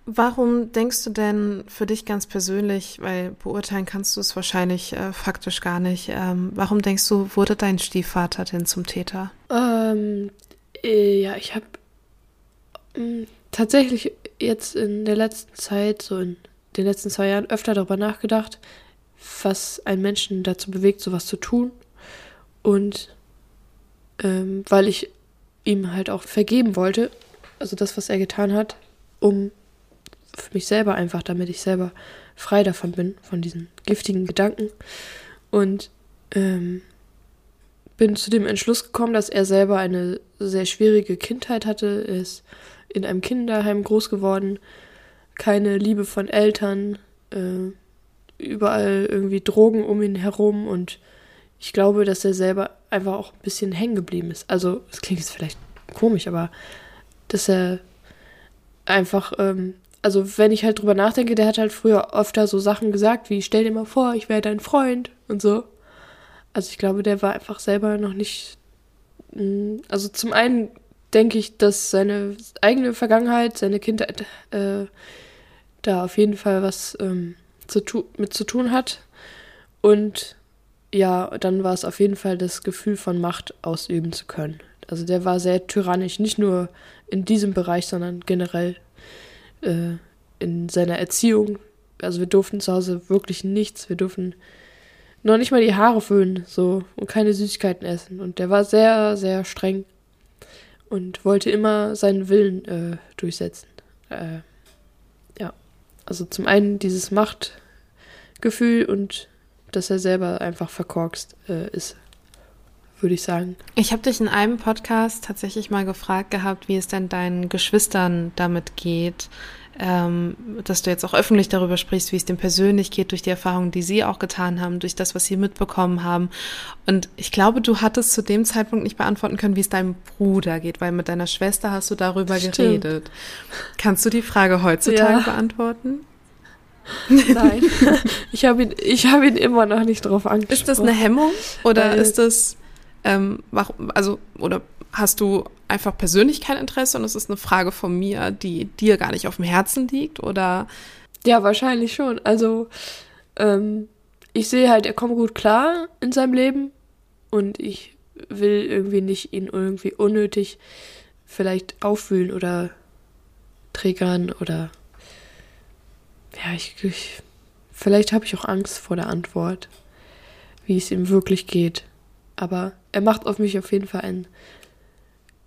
Warum denkst du denn für dich ganz persönlich, weil beurteilen kannst du es wahrscheinlich äh, faktisch gar nicht, ähm, warum denkst du, wurde dein Stiefvater denn zum Täter? Ähm, äh, ja, ich habe tatsächlich jetzt in der letzten Zeit, so in den letzten zwei Jahren, öfter darüber nachgedacht, was einen Menschen dazu bewegt, sowas zu tun. Und ähm, weil ich ihm halt auch vergeben wollte, also das, was er getan hat, um für mich selber einfach, damit ich selber frei davon bin, von diesen giftigen Gedanken. Und ähm, bin zu dem Entschluss gekommen, dass er selber eine sehr schwierige Kindheit hatte. Ist in einem Kinderheim groß geworden, keine Liebe von Eltern, äh, überall irgendwie Drogen um ihn herum und ich glaube, dass er selber einfach auch ein bisschen hängen geblieben ist. Also, es klingt jetzt vielleicht komisch, aber dass er einfach, ähm, also wenn ich halt drüber nachdenke, der hat halt früher öfter so Sachen gesagt wie, stell dir mal vor, ich wäre dein Freund und so. Also ich glaube, der war einfach selber noch nicht. Mm, also zum einen denke ich, dass seine eigene Vergangenheit, seine Kindheit äh, da auf jeden Fall was ähm, zu mit zu tun hat. Und ja, dann war es auf jeden Fall das Gefühl von Macht ausüben zu können. Also der war sehr tyrannisch, nicht nur in diesem Bereich, sondern generell äh, in seiner Erziehung. Also wir durften zu Hause wirklich nichts. Wir durften noch nicht mal die Haare föhnen, so und keine Süßigkeiten essen. Und der war sehr, sehr streng und wollte immer seinen Willen äh, durchsetzen. Äh, ja, also zum einen dieses Machtgefühl und dass er selber einfach verkorkst äh, ist, würde ich sagen. Ich habe dich in einem Podcast tatsächlich mal gefragt gehabt, wie es denn deinen Geschwistern damit geht, ähm, dass du jetzt auch öffentlich darüber sprichst, wie es dem persönlich geht, durch die Erfahrungen, die sie auch getan haben, durch das, was sie mitbekommen haben. Und ich glaube, du hattest zu dem Zeitpunkt nicht beantworten können, wie es deinem Bruder geht, weil mit deiner Schwester hast du darüber Stimmt. geredet. Kannst du die Frage heutzutage ja. beantworten? Nein, ich habe ihn, ich habe ihn immer noch nicht drauf angesprochen. Ist das eine Hemmung oder Weil, ist das, ähm, also oder hast du einfach persönlich kein Interesse und es ist eine Frage von mir, die dir gar nicht auf dem Herzen liegt oder? Ja, wahrscheinlich schon. Also ähm, ich sehe halt, er kommt gut klar in seinem Leben und ich will irgendwie nicht ihn irgendwie unnötig vielleicht auffühlen oder triggern oder ja, ich, ich vielleicht habe ich auch Angst vor der Antwort, wie es ihm wirklich geht. Aber er macht auf mich auf jeden Fall einen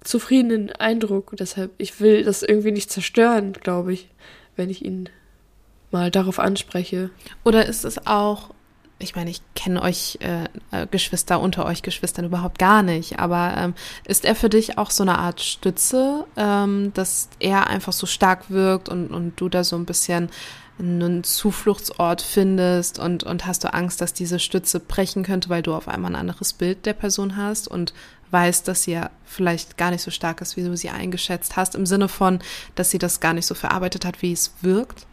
zufriedenen Eindruck. Deshalb, ich will das irgendwie nicht zerstören, glaube ich, wenn ich ihn mal darauf anspreche. Oder ist es auch, ich meine, ich kenne euch äh, äh, Geschwister unter euch Geschwistern überhaupt gar nicht, aber ähm, ist er für dich auch so eine Art Stütze, ähm, dass er einfach so stark wirkt und, und du da so ein bisschen einen Zufluchtsort findest und, und hast du Angst, dass diese Stütze brechen könnte, weil du auf einmal ein anderes Bild der Person hast und weißt, dass sie ja vielleicht gar nicht so stark ist, wie du sie eingeschätzt hast, im Sinne von, dass sie das gar nicht so verarbeitet hat, wie es wirkt?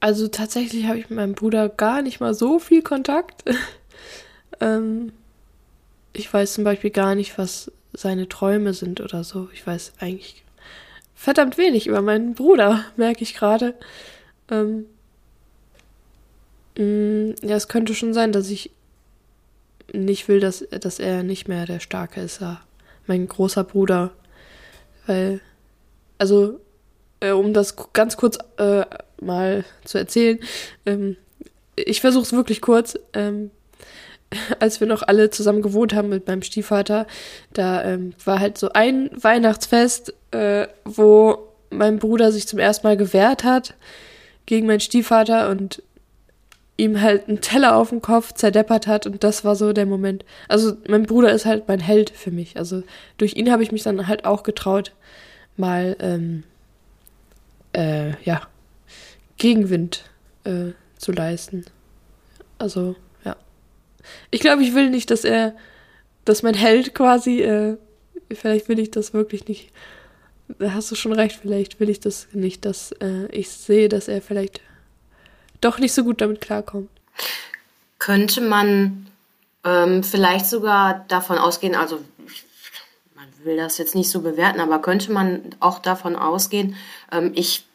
Also tatsächlich habe ich mit meinem Bruder gar nicht mal so viel Kontakt. ähm, ich weiß zum Beispiel gar nicht, was seine Träume sind oder so. Ich weiß eigentlich verdammt wenig über meinen Bruder, merke ich gerade. Ähm, mm, ja, es könnte schon sein, dass ich nicht will, dass, dass er nicht mehr der Starke ist, ja. mein großer Bruder. Weil, also, äh, um das ganz kurz äh, mal zu erzählen, ähm, ich versuche es wirklich kurz. Ähm, als wir noch alle zusammen gewohnt haben mit meinem Stiefvater, da ähm, war halt so ein Weihnachtsfest, äh, wo mein Bruder sich zum ersten Mal gewehrt hat gegen meinen Stiefvater und ihm halt einen Teller auf den Kopf zerdeppert hat und das war so der Moment. Also mein Bruder ist halt mein Held für mich. Also durch ihn habe ich mich dann halt auch getraut, mal ähm, äh, ja Gegenwind äh, zu leisten. Also ja, ich glaube, ich will nicht, dass er, dass mein Held quasi. Äh, vielleicht will ich das wirklich nicht. Da hast du schon recht. Vielleicht will ich das nicht, dass äh, ich sehe, dass er vielleicht doch nicht so gut damit klarkommt. Könnte man ähm, vielleicht sogar davon ausgehen, also man will das jetzt nicht so bewerten, aber könnte man auch davon ausgehen, ähm, ich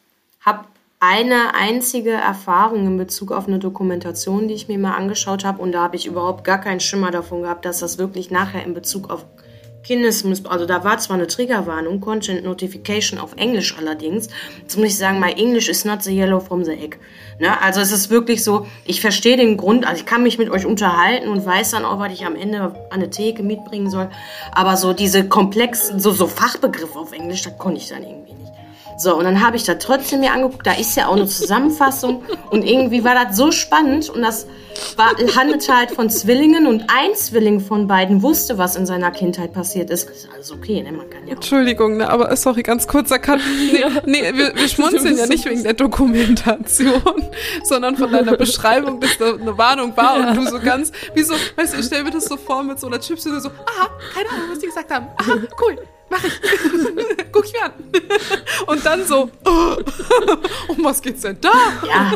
habe eine einzige Erfahrung in Bezug auf eine Dokumentation, die ich mir mal angeschaut habe. Und da habe ich überhaupt gar keinen Schimmer davon gehabt, dass das wirklich nachher in Bezug auf Kindesmissbrauch, also da war zwar eine Triggerwarnung, Content Notification auf Englisch allerdings. Jetzt muss ich sagen, my English is not the yellow from the egg. Ne? Also es ist wirklich so, ich verstehe den Grund, also ich kann mich mit euch unterhalten und weiß dann auch, was ich am Ende an eine Theke mitbringen soll. Aber so diese komplexen, so, so Fachbegriffe auf Englisch, da konnte ich dann irgendwie nicht. So, und dann habe ich da trotzdem mir angeguckt, da ist ja auch eine Zusammenfassung. Und irgendwie war das so spannend. Und das war, handelte halt von Zwillingen. Und ein Zwilling von beiden wusste, was in seiner Kindheit passiert ist. Das ist alles okay, ne? Man kann ja Entschuldigung, ne, aber sorry, ganz kurz, da kann, nee, nee wir, wir schmunzeln ja nicht wegen der Dokumentation, sondern von deiner Beschreibung, dass da eine Warnung war und du so ganz, wie so, weißt du, ich stell mir das so vor mit so einer Chips, so, aha, keine Ahnung, was die gesagt haben, aha, cool, mach ich. Guck ich mir an. Und dann so, oh, um was geht's denn da? Ja.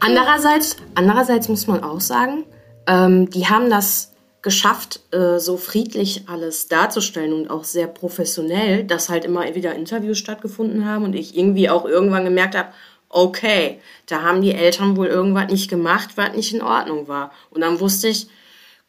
Andererseits, andererseits muss man auch sagen, ähm, die haben das geschafft, äh, so friedlich alles darzustellen und auch sehr professionell, dass halt immer wieder Interviews stattgefunden haben und ich irgendwie auch irgendwann gemerkt habe, okay, da haben die Eltern wohl irgendwas nicht gemacht, was nicht in Ordnung war. Und dann wusste ich,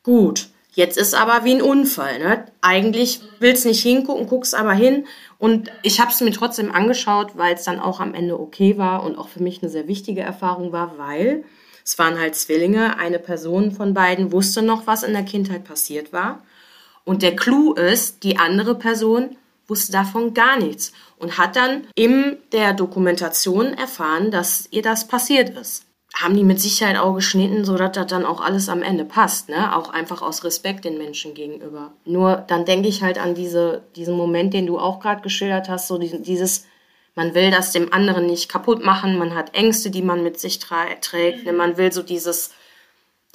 gut, Jetzt ist aber wie ein Unfall. Ne? Eigentlich willst nicht hingucken, guckst aber hin. Und ich habe es mir trotzdem angeschaut, weil es dann auch am Ende okay war und auch für mich eine sehr wichtige Erfahrung war, weil es waren halt Zwillinge. Eine Person von beiden wusste noch, was in der Kindheit passiert war. Und der Clou ist, die andere Person wusste davon gar nichts und hat dann in der Dokumentation erfahren, dass ihr das passiert ist haben die mit Sicherheit auch geschnitten, sodass das dann auch alles am Ende passt, ne? Auch einfach aus Respekt den Menschen gegenüber. Nur dann denke ich halt an diese, diesen Moment, den du auch gerade geschildert hast, so dieses, man will das dem anderen nicht kaputt machen, man hat Ängste, die man mit sich trägt, ne? man will so dieses,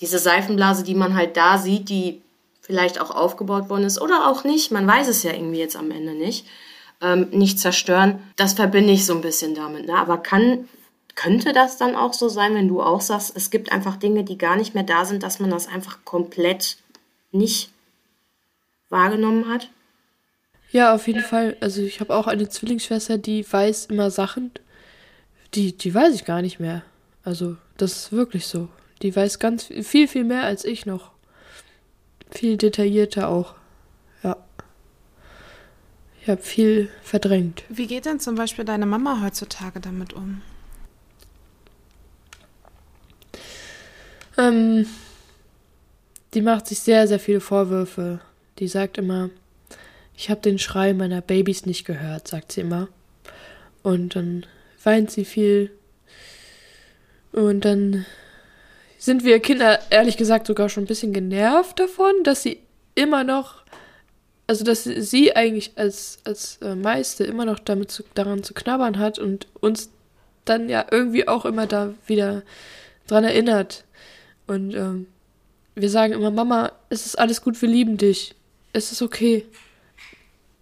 diese Seifenblase, die man halt da sieht, die vielleicht auch aufgebaut worden ist oder auch nicht, man weiß es ja irgendwie jetzt am Ende nicht, ähm, nicht zerstören. Das verbinde ich so ein bisschen damit. Ne? Aber kann könnte das dann auch so sein, wenn du auch sagst, es gibt einfach Dinge, die gar nicht mehr da sind, dass man das einfach komplett nicht wahrgenommen hat? Ja, auf jeden Fall. Also ich habe auch eine Zwillingsschwester, die weiß immer Sachen, die, die weiß ich gar nicht mehr. Also das ist wirklich so. Die weiß ganz viel, viel mehr als ich noch. Viel detaillierter auch. Ja. Ich habe viel verdrängt. Wie geht denn zum Beispiel deine Mama heutzutage damit um? Ähm, die macht sich sehr, sehr viele Vorwürfe. Die sagt immer, ich habe den Schrei meiner Babys nicht gehört, sagt sie immer. Und dann weint sie viel. Und dann sind wir Kinder ehrlich gesagt sogar schon ein bisschen genervt davon, dass sie immer noch, also dass sie eigentlich als, als äh, Meiste immer noch damit zu, daran zu knabbern hat und uns dann ja irgendwie auch immer da wieder dran erinnert, und ähm, wir sagen immer, Mama, es ist alles gut, wir lieben dich. Es ist okay.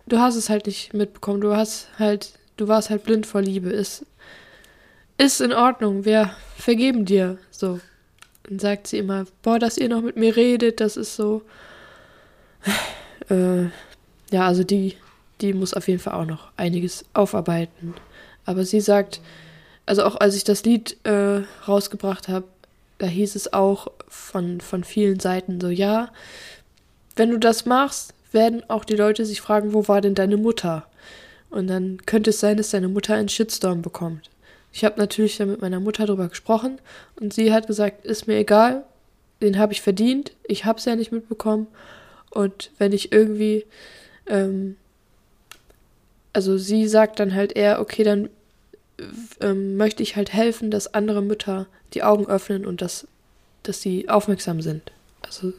Du hast es halt nicht mitbekommen. Du hast halt, du warst halt blind vor Liebe. Es ist in Ordnung. Wir vergeben dir. So. Und sagt sie immer, boah, dass ihr noch mit mir redet, das ist so. Äh, ja, also die, die muss auf jeden Fall auch noch einiges aufarbeiten. Aber sie sagt, also auch als ich das Lied äh, rausgebracht habe, da hieß es auch von, von vielen Seiten so, ja, wenn du das machst, werden auch die Leute sich fragen, wo war denn deine Mutter? Und dann könnte es sein, dass deine Mutter einen Shitstorm bekommt. Ich habe natürlich dann mit meiner Mutter darüber gesprochen und sie hat gesagt, ist mir egal, den habe ich verdient, ich habe es ja nicht mitbekommen und wenn ich irgendwie, ähm, also sie sagt dann halt eher, okay, dann ähm, möchte ich halt helfen, dass andere Mütter die Augen öffnen und dass, dass sie aufmerksam sind. Also,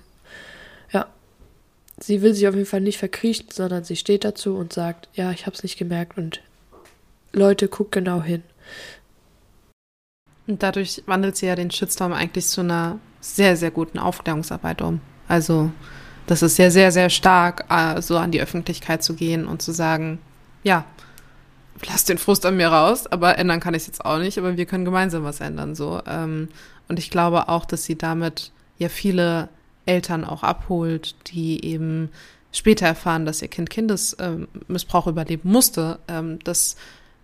ja. Sie will sich auf jeden Fall nicht verkriechen, sondern sie steht dazu und sagt, ja, ich habe es nicht gemerkt und Leute, guckt genau hin. Und dadurch wandelt sie ja den Shitstorm eigentlich zu einer sehr, sehr guten Aufklärungsarbeit um. Also, das ist sehr, sehr, sehr stark, äh, so an die Öffentlichkeit zu gehen und zu sagen, ja, lass den Frust an mir raus, aber ändern kann ich es jetzt auch nicht, aber wir können gemeinsam was ändern, so. Ähm, und ich glaube auch, dass sie damit ja viele Eltern auch abholt, die eben später erfahren, dass ihr Kind Kindesmissbrauch überleben musste, ähm, dass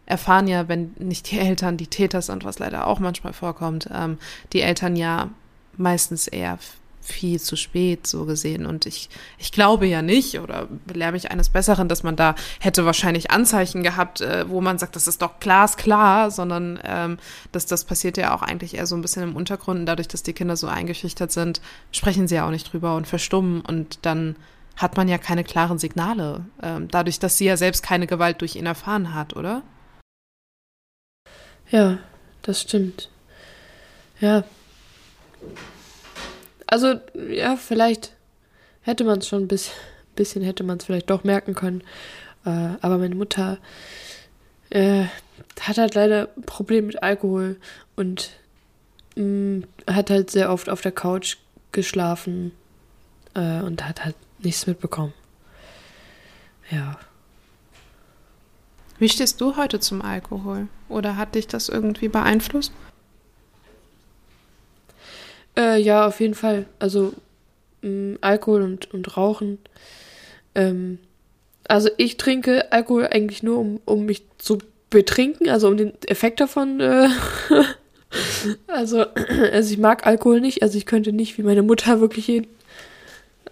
erfahren ja, wenn nicht die Eltern die Täter sind, was leider auch manchmal vorkommt, ähm, die Eltern ja meistens eher viel zu spät so gesehen. Und ich, ich glaube ja nicht oder belehre mich eines Besseren, dass man da hätte wahrscheinlich Anzeichen gehabt, äh, wo man sagt, das ist doch glasklar, sondern ähm, dass das passiert ja auch eigentlich eher so ein bisschen im Untergrund. Und dadurch, dass die Kinder so eingeschüchtert sind, sprechen sie ja auch nicht drüber und verstummen und dann hat man ja keine klaren Signale, ähm, dadurch, dass sie ja selbst keine Gewalt durch ihn erfahren hat, oder? Ja, das stimmt. Ja. Also, ja, vielleicht hätte man es schon ein bisschen, bisschen hätte man es vielleicht doch merken können. Äh, aber meine Mutter äh, hat halt leider ein Problem mit Alkohol und mh, mm, hat halt sehr oft auf der Couch geschlafen äh, und hat halt nichts mitbekommen. Ja. Wie stehst du heute zum Alkohol? Oder hat dich das irgendwie beeinflusst? Äh, ja, auf jeden Fall. Also mh, Alkohol und, und Rauchen. Ähm, also ich trinke Alkohol eigentlich nur, um, um mich zu betrinken, also um den Effekt davon. Äh, also, also ich mag Alkohol nicht, also ich könnte nicht wie meine Mutter wirklich jeden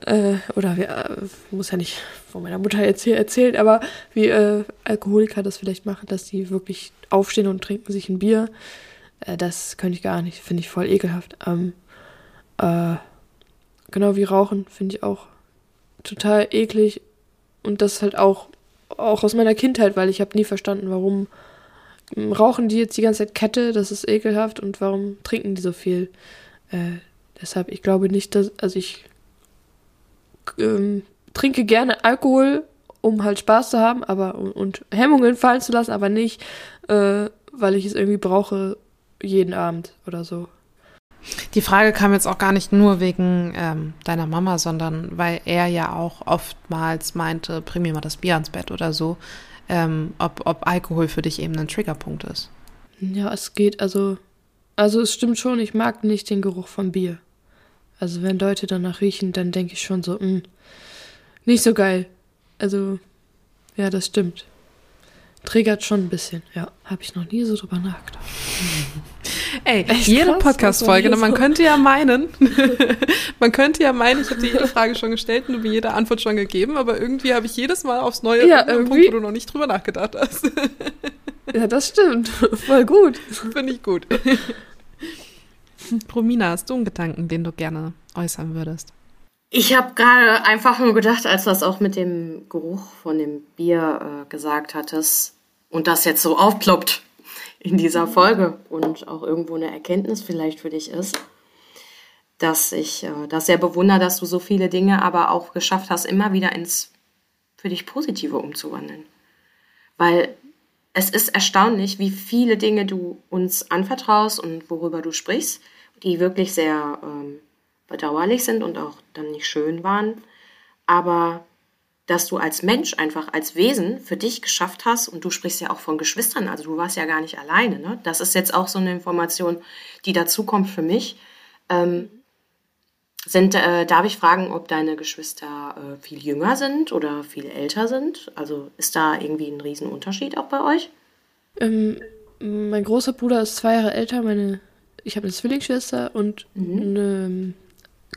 äh, oder äh, muss ja nicht von meiner Mutter jetzt hier erzählen, aber wie äh, Alkoholiker das vielleicht machen, dass die wirklich aufstehen und trinken sich ein Bier, äh, das könnte ich gar nicht, finde ich voll ekelhaft. Ähm, äh, genau wie Rauchen finde ich auch total eklig und das halt auch auch aus meiner Kindheit, weil ich habe nie verstanden, warum rauchen die jetzt die ganze Zeit Kette, das ist ekelhaft und warum trinken die so viel. Äh, deshalb, ich glaube nicht, dass, also ich ähm, trinke gerne Alkohol, um halt Spaß zu haben, aber und, und Hemmungen fallen zu lassen, aber nicht, äh, weil ich es irgendwie brauche jeden Abend oder so. Die Frage kam jetzt auch gar nicht nur wegen ähm, deiner Mama, sondern weil er ja auch oftmals meinte, bring mir mal das Bier ans Bett oder so, ähm, ob, ob Alkohol für dich eben ein Triggerpunkt ist. Ja, es geht, also, also es stimmt schon, ich mag nicht den Geruch von Bier. Also wenn Leute danach riechen, dann denke ich schon so, mh, hm, nicht so geil. Also, ja, das stimmt. Triggert schon ein bisschen, ja. Habe ich noch nie so drüber nachgedacht. Ey, Echt jede Podcast-Folge, man so. könnte ja meinen, man könnte ja meinen, ich habe dir jede Frage schon gestellt und du mir jede Antwort schon gegeben, aber irgendwie habe ich jedes Mal aufs Neue ja, einen Punkt, wo du noch nicht drüber nachgedacht hast. ja, das stimmt. Voll gut. Finde ich gut. Romina, hast du einen Gedanken, den du gerne äußern würdest? Ich habe gerade einfach nur gedacht, als du das auch mit dem Geruch von dem Bier äh, gesagt hattest und das jetzt so aufploppt in dieser Folge und auch irgendwo eine Erkenntnis vielleicht für dich ist, dass ich äh, das sehr bewundere, dass du so viele Dinge aber auch geschafft hast, immer wieder ins für dich Positive umzuwandeln. Weil es ist erstaunlich, wie viele Dinge du uns anvertraust und worüber du sprichst, die wirklich sehr ähm, bedauerlich sind und auch dann nicht schön waren, aber dass du als Mensch einfach als Wesen für dich geschafft hast und du sprichst ja auch von Geschwistern, also du warst ja gar nicht alleine. Ne? Das ist jetzt auch so eine Information, die dazukommt für mich. Ähm, sind, äh, darf ich fragen, ob deine Geschwister äh, viel jünger sind oder viel älter sind? Also ist da irgendwie ein Riesenunterschied auch bei euch? Ähm, mein großer Bruder ist zwei Jahre älter, meine ich habe eine Zwillingsschwester und mhm. eine ähm,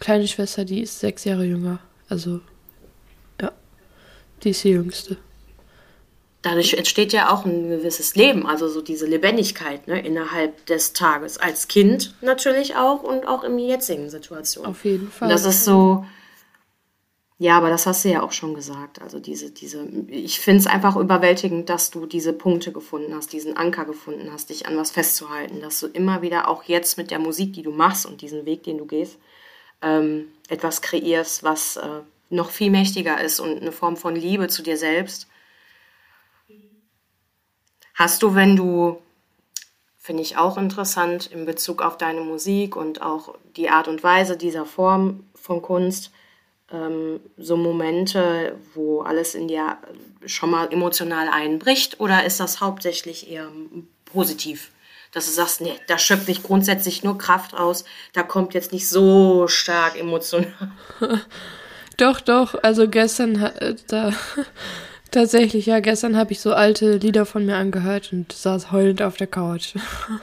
kleine Schwester, die ist sechs Jahre jünger. Also, die ist die jüngste. Dadurch entsteht ja auch ein gewisses Leben, also so diese Lebendigkeit ne, innerhalb des Tages. Als Kind natürlich auch und auch in jetzigen Situation. Auf jeden Fall. Und das ist so, ja, aber das hast du ja auch schon gesagt. Also diese, diese, ich finde es einfach überwältigend, dass du diese Punkte gefunden hast, diesen Anker gefunden hast, dich an was festzuhalten, dass du immer wieder auch jetzt mit der Musik, die du machst und diesen Weg, den du gehst, ähm, etwas kreierst, was äh, noch viel mächtiger ist und eine Form von Liebe zu dir selbst. Hast du, wenn du, finde ich auch interessant in Bezug auf deine Musik und auch die Art und Weise dieser Form von Kunst, ähm, so Momente, wo alles in dir schon mal emotional einbricht? Oder ist das hauptsächlich eher positiv? Dass du sagst, nee, da schöpfe ich grundsätzlich nur Kraft aus, da kommt jetzt nicht so stark emotional. Doch, doch, also gestern, äh, da, Tatsächlich, ja. Gestern habe ich so alte Lieder von mir angehört und saß heulend auf der Couch.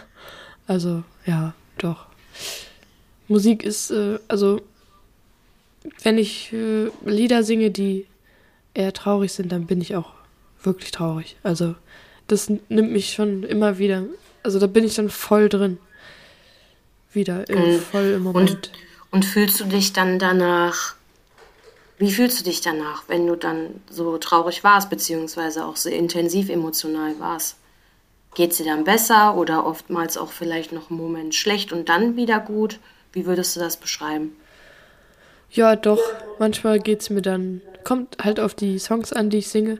also, ja, doch. Musik ist, äh, also, wenn ich äh, Lieder singe, die eher traurig sind, dann bin ich auch wirklich traurig. Also, das nimmt mich schon immer wieder, also da bin ich dann voll drin. Wieder, äh, voll im Moment. Und, und fühlst du dich dann danach wie fühlst du dich danach, wenn du dann so traurig warst, beziehungsweise auch so intensiv emotional warst? Geht es dir dann besser oder oftmals auch vielleicht noch einen Moment schlecht und dann wieder gut? Wie würdest du das beschreiben? Ja, doch. Manchmal geht es mir dann, kommt halt auf die Songs an, die ich singe.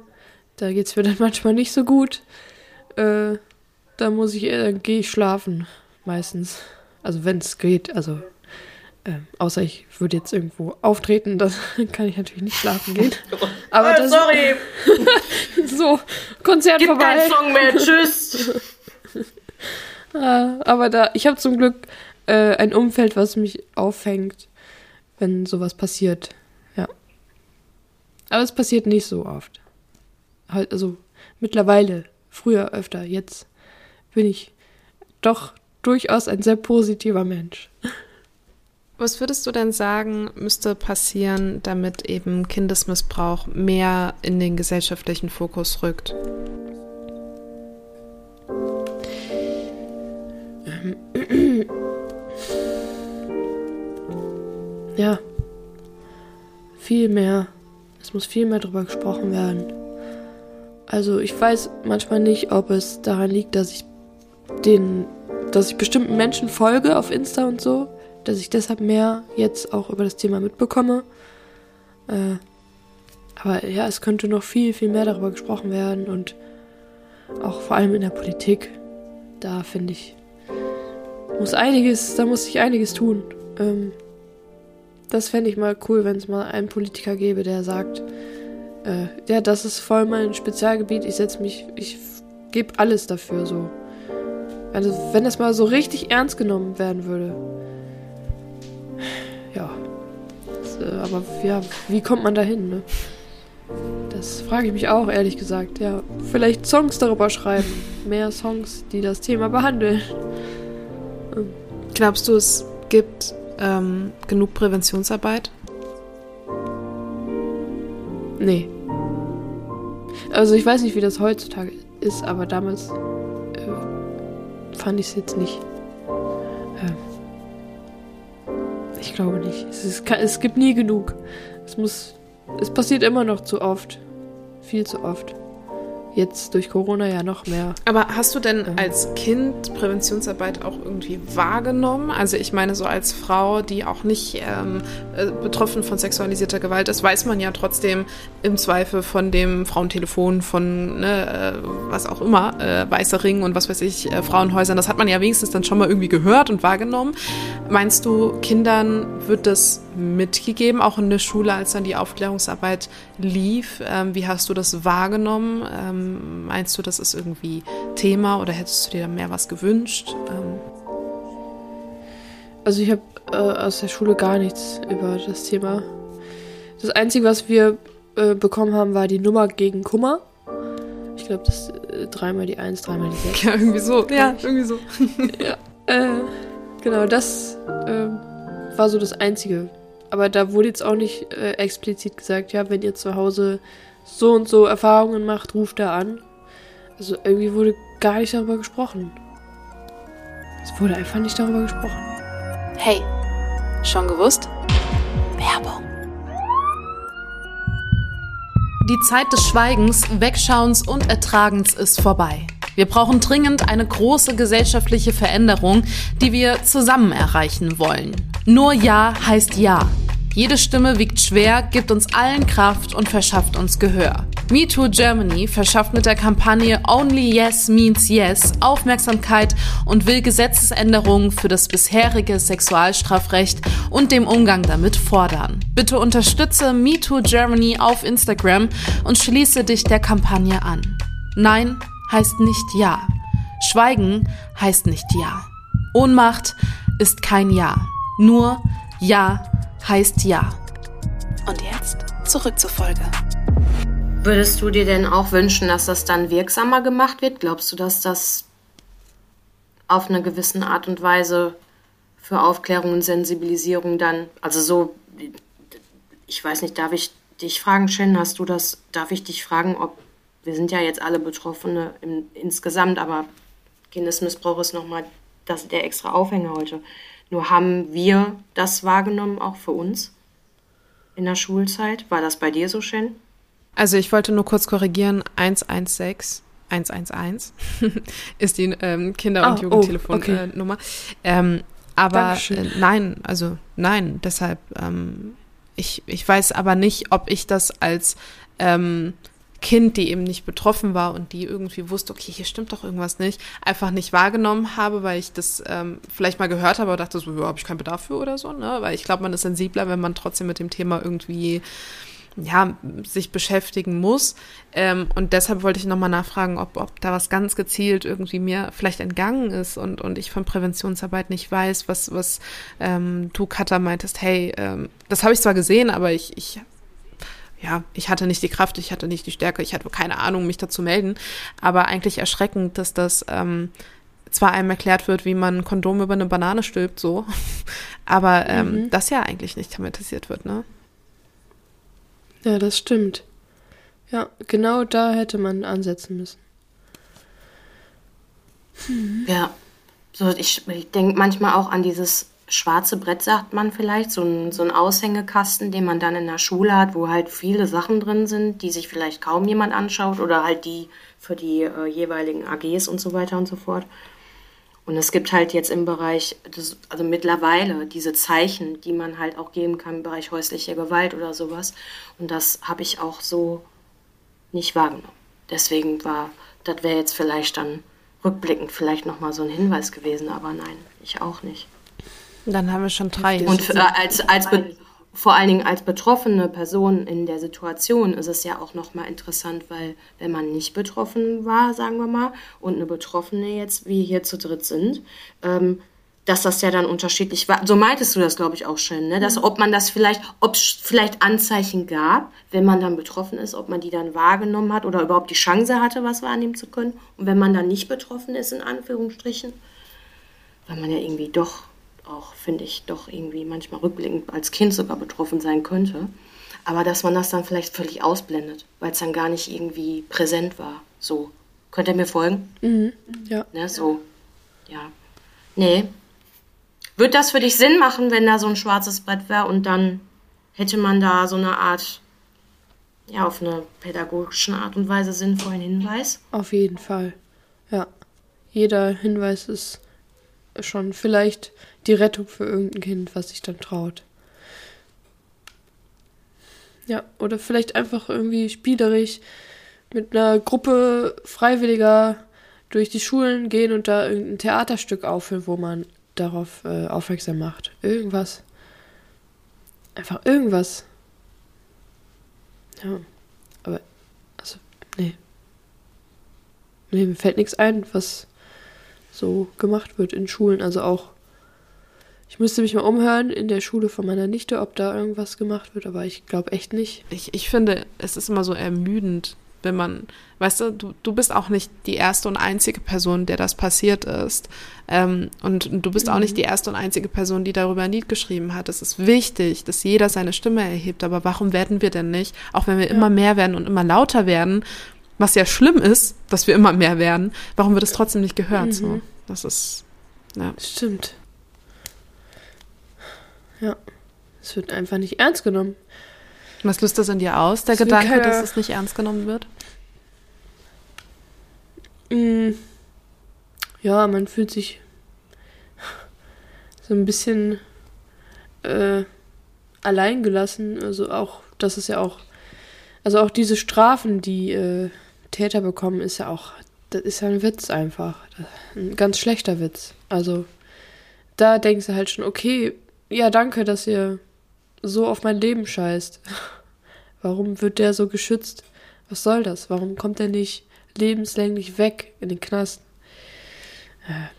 Da geht es mir dann manchmal nicht so gut. Äh, da muss ich, äh, gehe ich schlafen, meistens. Also wenn es geht, also ähm, außer ich würde jetzt irgendwo auftreten, dann kann ich natürlich nicht schlafen gehen. Aber oh, das, sorry. so, Konzert Gibt vorbei. Kein Song mehr, tschüss. Ah, aber da, ich habe zum Glück äh, ein Umfeld, was mich auffängt, wenn sowas passiert. Ja. Aber es passiert nicht so oft. Halt, also mittlerweile, früher öfter, jetzt bin ich doch durchaus ein sehr positiver Mensch. Was würdest du denn sagen, müsste passieren, damit eben Kindesmissbrauch mehr in den gesellschaftlichen Fokus rückt? Ja, viel mehr. Es muss viel mehr darüber gesprochen werden. Also ich weiß manchmal nicht, ob es daran liegt, dass ich den, dass ich bestimmten Menschen folge auf Insta und so dass ich deshalb mehr jetzt auch über das Thema mitbekomme. Äh, aber ja, es könnte noch viel, viel mehr darüber gesprochen werden und auch vor allem in der Politik. Da finde ich, muss einiges, da muss sich einiges tun. Ähm, das fände ich mal cool, wenn es mal einen Politiker gäbe, der sagt, äh, ja, das ist voll mein Spezialgebiet, ich setze mich, ich gebe alles dafür so. Also wenn das mal so richtig ernst genommen werden würde ja. Das, äh, aber ja, wie kommt man da hin, ne? Das frage ich mich auch, ehrlich gesagt. Ja, vielleicht Songs darüber schreiben. Mehr Songs, die das Thema behandeln. Glaubst du, es gibt ähm, genug Präventionsarbeit? Nee. Also ich weiß nicht, wie das heutzutage ist, aber damals äh, fand ich es jetzt nicht. Äh, ich glaube nicht. Es, ist, es gibt nie genug. Es muss. Es passiert immer noch zu oft. Viel zu oft. Jetzt durch Corona ja noch mehr. Aber hast du denn als Kind Präventionsarbeit auch irgendwie wahrgenommen? Also ich meine, so als Frau, die auch nicht ähm, äh, betroffen von sexualisierter Gewalt ist, weiß man ja trotzdem im Zweifel von dem Frauentelefon, von ne, äh, was auch immer, äh, Weißer Ring und was weiß ich, äh, Frauenhäusern. Das hat man ja wenigstens dann schon mal irgendwie gehört und wahrgenommen. Meinst du, Kindern wird das mitgegeben, auch in der Schule, als dann die Aufklärungsarbeit lief? Ähm, wie hast du das wahrgenommen? Ähm, meinst du, das ist irgendwie Thema oder hättest du dir da mehr was gewünscht? Ähm also ich habe äh, aus der Schule gar nichts über das Thema. Das Einzige, was wir äh, bekommen haben, war die Nummer gegen Kummer. Ich glaube, das äh, dreimal die Eins, dreimal die Sechs. Ja, irgendwie so. Ja, irgendwie so. ja, äh, genau, das ähm, war so das Einzige, aber da wurde jetzt auch nicht äh, explizit gesagt, ja, wenn ihr zu Hause so und so Erfahrungen macht, ruft da an. Also irgendwie wurde gar nicht darüber gesprochen. Es wurde einfach nicht darüber gesprochen. Hey, schon gewusst? Werbung. Die Zeit des Schweigens, Wegschauens und Ertragens ist vorbei. Wir brauchen dringend eine große gesellschaftliche Veränderung, die wir zusammen erreichen wollen. Nur Ja heißt Ja. Jede Stimme wiegt schwer, gibt uns allen Kraft und verschafft uns Gehör. MeToo Germany verschafft mit der Kampagne Only Yes Means Yes Aufmerksamkeit und will Gesetzesänderungen für das bisherige Sexualstrafrecht und dem Umgang damit fordern. Bitte unterstütze MeToo Germany auf Instagram und schließe dich der Kampagne an. Nein heißt nicht Ja. Schweigen heißt nicht Ja. Ohnmacht ist kein Ja. Nur Ja heißt Ja. Und jetzt zurück zur Folge. Würdest du dir denn auch wünschen, dass das dann wirksamer gemacht wird? Glaubst du, dass das auf eine gewisse Art und Weise für Aufklärung und Sensibilisierung dann, also so, ich weiß nicht, darf ich dich fragen, Shen, hast du das, darf ich dich fragen, ob, wir sind ja jetzt alle Betroffene im, insgesamt, aber Kindesmissbrauch ist nochmal der extra Aufhänger heute. Nur haben wir das wahrgenommen, auch für uns in der Schulzeit? War das bei dir so, Shen? Also ich wollte nur kurz korrigieren, 116 111 ist die ähm, Kinder- und oh, Jugendtelefonnummer. Oh, okay. ähm, aber äh, nein, also nein, deshalb, ähm, ich, ich weiß aber nicht, ob ich das als ähm, Kind, die eben nicht betroffen war und die irgendwie wusste, okay, hier stimmt doch irgendwas nicht, einfach nicht wahrgenommen habe, weil ich das ähm, vielleicht mal gehört habe und dachte so, ja, habe ich keinen Bedarf für oder so, ne? Weil ich glaube, man ist sensibler, wenn man trotzdem mit dem Thema irgendwie ja, sich beschäftigen muss. Ähm, und deshalb wollte ich nochmal nachfragen, ob, ob da was ganz gezielt irgendwie mir vielleicht entgangen ist und, und ich von Präventionsarbeit nicht weiß, was, was ähm, du, Katha, meintest, hey, ähm, das habe ich zwar gesehen, aber ich, ich ja, ich hatte nicht die Kraft, ich hatte nicht die Stärke, ich hatte keine Ahnung, mich dazu melden. Aber eigentlich erschreckend, dass das ähm, zwar einem erklärt wird, wie man ein Kondom über eine Banane stülpt, so, aber ähm, mhm. das ja eigentlich nicht thematisiert wird, ne? Ja, das stimmt. Ja, genau da hätte man ansetzen müssen. Hm. Ja, so ich, ich denke manchmal auch an dieses schwarze Brett, sagt man vielleicht, so ein, so ein Aushängekasten, den man dann in der Schule hat, wo halt viele Sachen drin sind, die sich vielleicht kaum jemand anschaut oder halt die für die äh, jeweiligen AGs und so weiter und so fort. Und es gibt halt jetzt im Bereich, also mittlerweile diese Zeichen, die man halt auch geben kann im Bereich häusliche Gewalt oder sowas. Und das habe ich auch so nicht wahrgenommen. Deswegen war, das wäre jetzt vielleicht dann rückblickend vielleicht nochmal so ein Hinweis gewesen, aber nein, ich auch nicht. Dann haben wir schon drei. Und für, als, als, vor allen Dingen als betroffene Person in der Situation ist es ja auch nochmal interessant, weil wenn man nicht betroffen war, sagen wir mal, und eine Betroffene jetzt, wie hier zu dritt sind, ähm, dass das ja dann unterschiedlich war. So meintest du das, glaube ich, auch schön, ne? Dass ob man das vielleicht, ob es vielleicht Anzeichen gab, wenn man dann betroffen ist, ob man die dann wahrgenommen hat oder überhaupt die Chance hatte, was wahrnehmen zu können. Und wenn man dann nicht betroffen ist, in Anführungsstrichen, weil man ja irgendwie doch auch, finde ich, doch irgendwie manchmal rückblickend als Kind sogar betroffen sein könnte. Aber dass man das dann vielleicht völlig ausblendet, weil es dann gar nicht irgendwie präsent war. So. Könnt ihr mir folgen? Mhm. Ja. Ne, so. Ja. Nee. Wird das für dich Sinn machen, wenn da so ein schwarzes Brett wäre und dann hätte man da so eine Art, ja, auf eine pädagogische Art und Weise sinnvollen Hinweis? Auf jeden Fall. Ja. Jeder Hinweis ist schon vielleicht die Rettung für irgendein Kind, was sich dann traut. Ja, oder vielleicht einfach irgendwie spielerisch mit einer Gruppe Freiwilliger durch die Schulen gehen und da irgendein Theaterstück aufführen, wo man darauf äh, aufmerksam macht. Irgendwas. Einfach irgendwas. Ja. Aber, also, nee. Nee, mir fällt nichts ein, was so gemacht wird in Schulen. Also auch, ich müsste mich mal umhören in der Schule von meiner Nichte, ob da irgendwas gemacht wird, aber ich glaube echt nicht. Ich, ich finde, es ist immer so ermüdend, wenn man, weißt du, du, du bist auch nicht die erste und einzige Person, der das passiert ist. Ähm, und du bist mhm. auch nicht die erste und einzige Person, die darüber ein Lied geschrieben hat. Es ist wichtig, dass jeder seine Stimme erhebt. Aber warum werden wir denn nicht, auch wenn wir ja. immer mehr werden und immer lauter werden, was ja schlimm ist, dass wir immer mehr werden, warum wird es trotzdem nicht gehört? Mhm. So? Das ist, ja. Stimmt. Ja. Es wird einfach nicht ernst genommen. Was löst das in dir aus, der das Gedanke, dass es nicht ernst genommen wird? Mm. Ja, man fühlt sich so ein bisschen äh, alleingelassen. Also auch, das ist ja auch, also auch diese Strafen, die äh, Täter bekommen, ist ja auch, das ist ja ein Witz einfach. Ein ganz schlechter Witz. Also, da denkst du halt schon, okay, ja, danke, dass ihr so auf mein Leben scheißt. Warum wird der so geschützt? Was soll das? Warum kommt er nicht lebenslänglich weg in den Knast? Äh,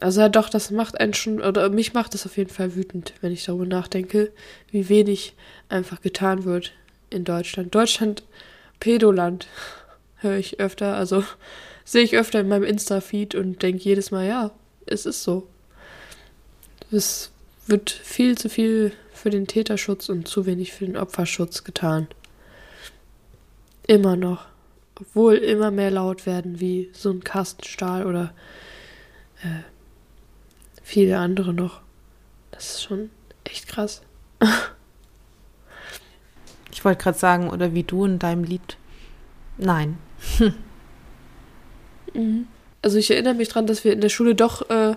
also ja, doch, das macht einen schon, oder mich macht das auf jeden Fall wütend, wenn ich darüber nachdenke, wie wenig einfach getan wird in Deutschland. Deutschland Pedoland höre ich öfter, also sehe ich öfter in meinem Insta-Feed und denke jedes Mal, ja, es ist so. Es wird viel zu viel für den Täterschutz und zu wenig für den Opferschutz getan. Immer noch. Obwohl immer mehr laut werden, wie so ein Kastenstahl oder äh, viele andere noch. Das ist schon echt krass. ich wollte gerade sagen, oder wie du in deinem Lied. Nein. mhm. Also ich erinnere mich dran, dass wir in der Schule doch, äh,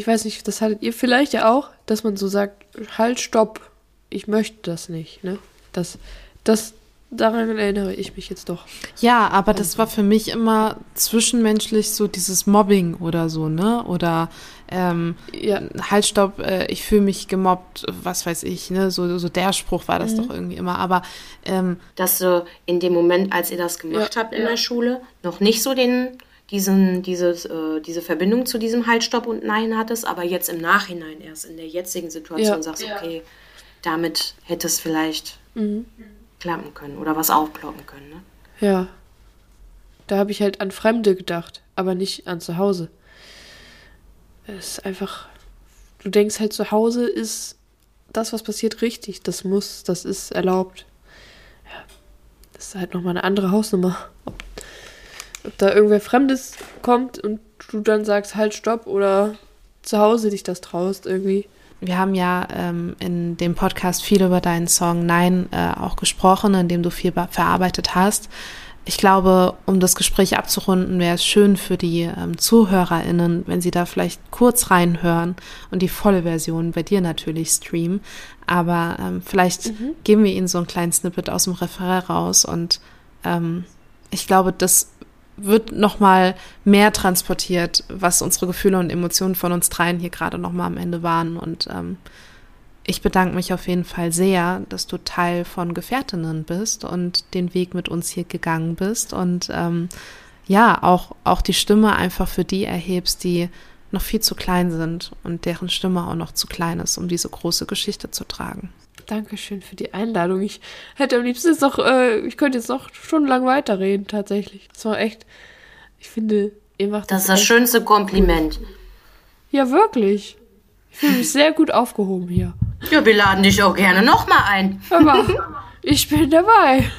ich weiß nicht, das hattet ihr vielleicht ja auch, dass man so sagt, halt, stopp, ich möchte das nicht, ne? Das, das, daran erinnere ich mich jetzt doch. Ja, aber das war für mich immer zwischenmenschlich so dieses Mobbing oder so, ne? Oder ähm, ja. halt, stopp, äh, ich fühle mich gemobbt, was weiß ich, ne? So, so der Spruch war das mhm. doch irgendwie immer. Aber ähm, dass du in dem Moment, als ihr das gemacht ja, habt in ja. der Schule, noch nicht so den diesen, dieses, äh, diese Verbindung zu diesem Halt, Stopp und Nein hattest, aber jetzt im Nachhinein erst in der jetzigen Situation ja. sagst, okay, damit hätte es vielleicht mhm. klappen können oder was aufploppen können. Ne? Ja. Da habe ich halt an Fremde gedacht, aber nicht an zu Hause. Es ist einfach, du denkst halt zu Hause ist das, was passiert, richtig. Das muss, das ist erlaubt. Ja, das ist halt nochmal eine andere Hausnummer. Ob da irgendwer Fremdes kommt und du dann sagst, halt, stopp oder zu Hause dich das traust irgendwie. Wir haben ja ähm, in dem Podcast viel über deinen Song Nein äh, auch gesprochen, in dem du viel verarbeitet hast. Ich glaube, um das Gespräch abzurunden, wäre es schön für die ähm, ZuhörerInnen, wenn sie da vielleicht kurz reinhören und die volle Version bei dir natürlich streamen. Aber ähm, vielleicht mhm. geben wir ihnen so einen kleinen Snippet aus dem Referat raus und ähm, ich glaube, das wird nochmal mehr transportiert, was unsere Gefühle und Emotionen von uns dreien hier gerade nochmal am Ende waren. Und ähm, ich bedanke mich auf jeden Fall sehr, dass du Teil von Gefährtinnen bist und den Weg mit uns hier gegangen bist und ähm, ja, auch, auch die Stimme einfach für die erhebst, die noch viel zu klein sind und deren Stimme auch noch zu klein ist, um diese große Geschichte zu tragen. Dankeschön für die Einladung. Ich hätte am liebsten jetzt noch, äh, ich könnte jetzt noch stundenlang weiterreden, tatsächlich. Das war echt, ich finde, ihr macht das. Das ist das schönste Kompliment. Ja, wirklich. Ich fühle mich sehr gut aufgehoben hier. Ja, wir laden dich auch gerne nochmal ein. Aber ich bin dabei.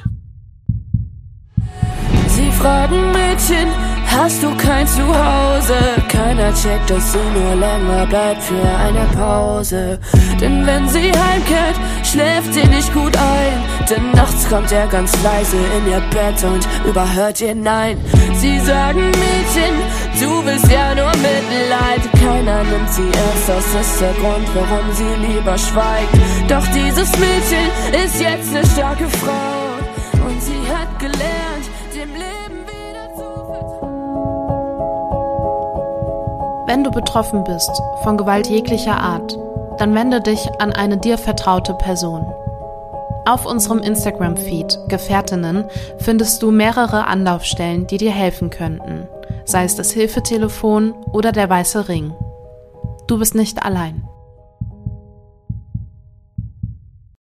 Sie fragen Mädchen, hast du kein Zuhause? Keiner checkt, dass sie nur länger bleibt für eine Pause. Denn wenn sie heimkehrt, schläft sie nicht gut ein. Denn nachts kommt er ganz leise in ihr Bett und überhört ihr Nein. Sie sagen Mädchen, du willst ja nur Mitleid. Keiner nimmt sie ernst, das ist der Grund, warum sie lieber schweigt. Doch dieses Mädchen ist jetzt eine starke Frau Wenn du betroffen bist von Gewalt jeglicher Art, dann wende dich an eine dir vertraute Person. Auf unserem Instagram-Feed Gefährtinnen findest du mehrere Anlaufstellen, die dir helfen könnten, sei es das Hilfetelefon oder der weiße Ring. Du bist nicht allein.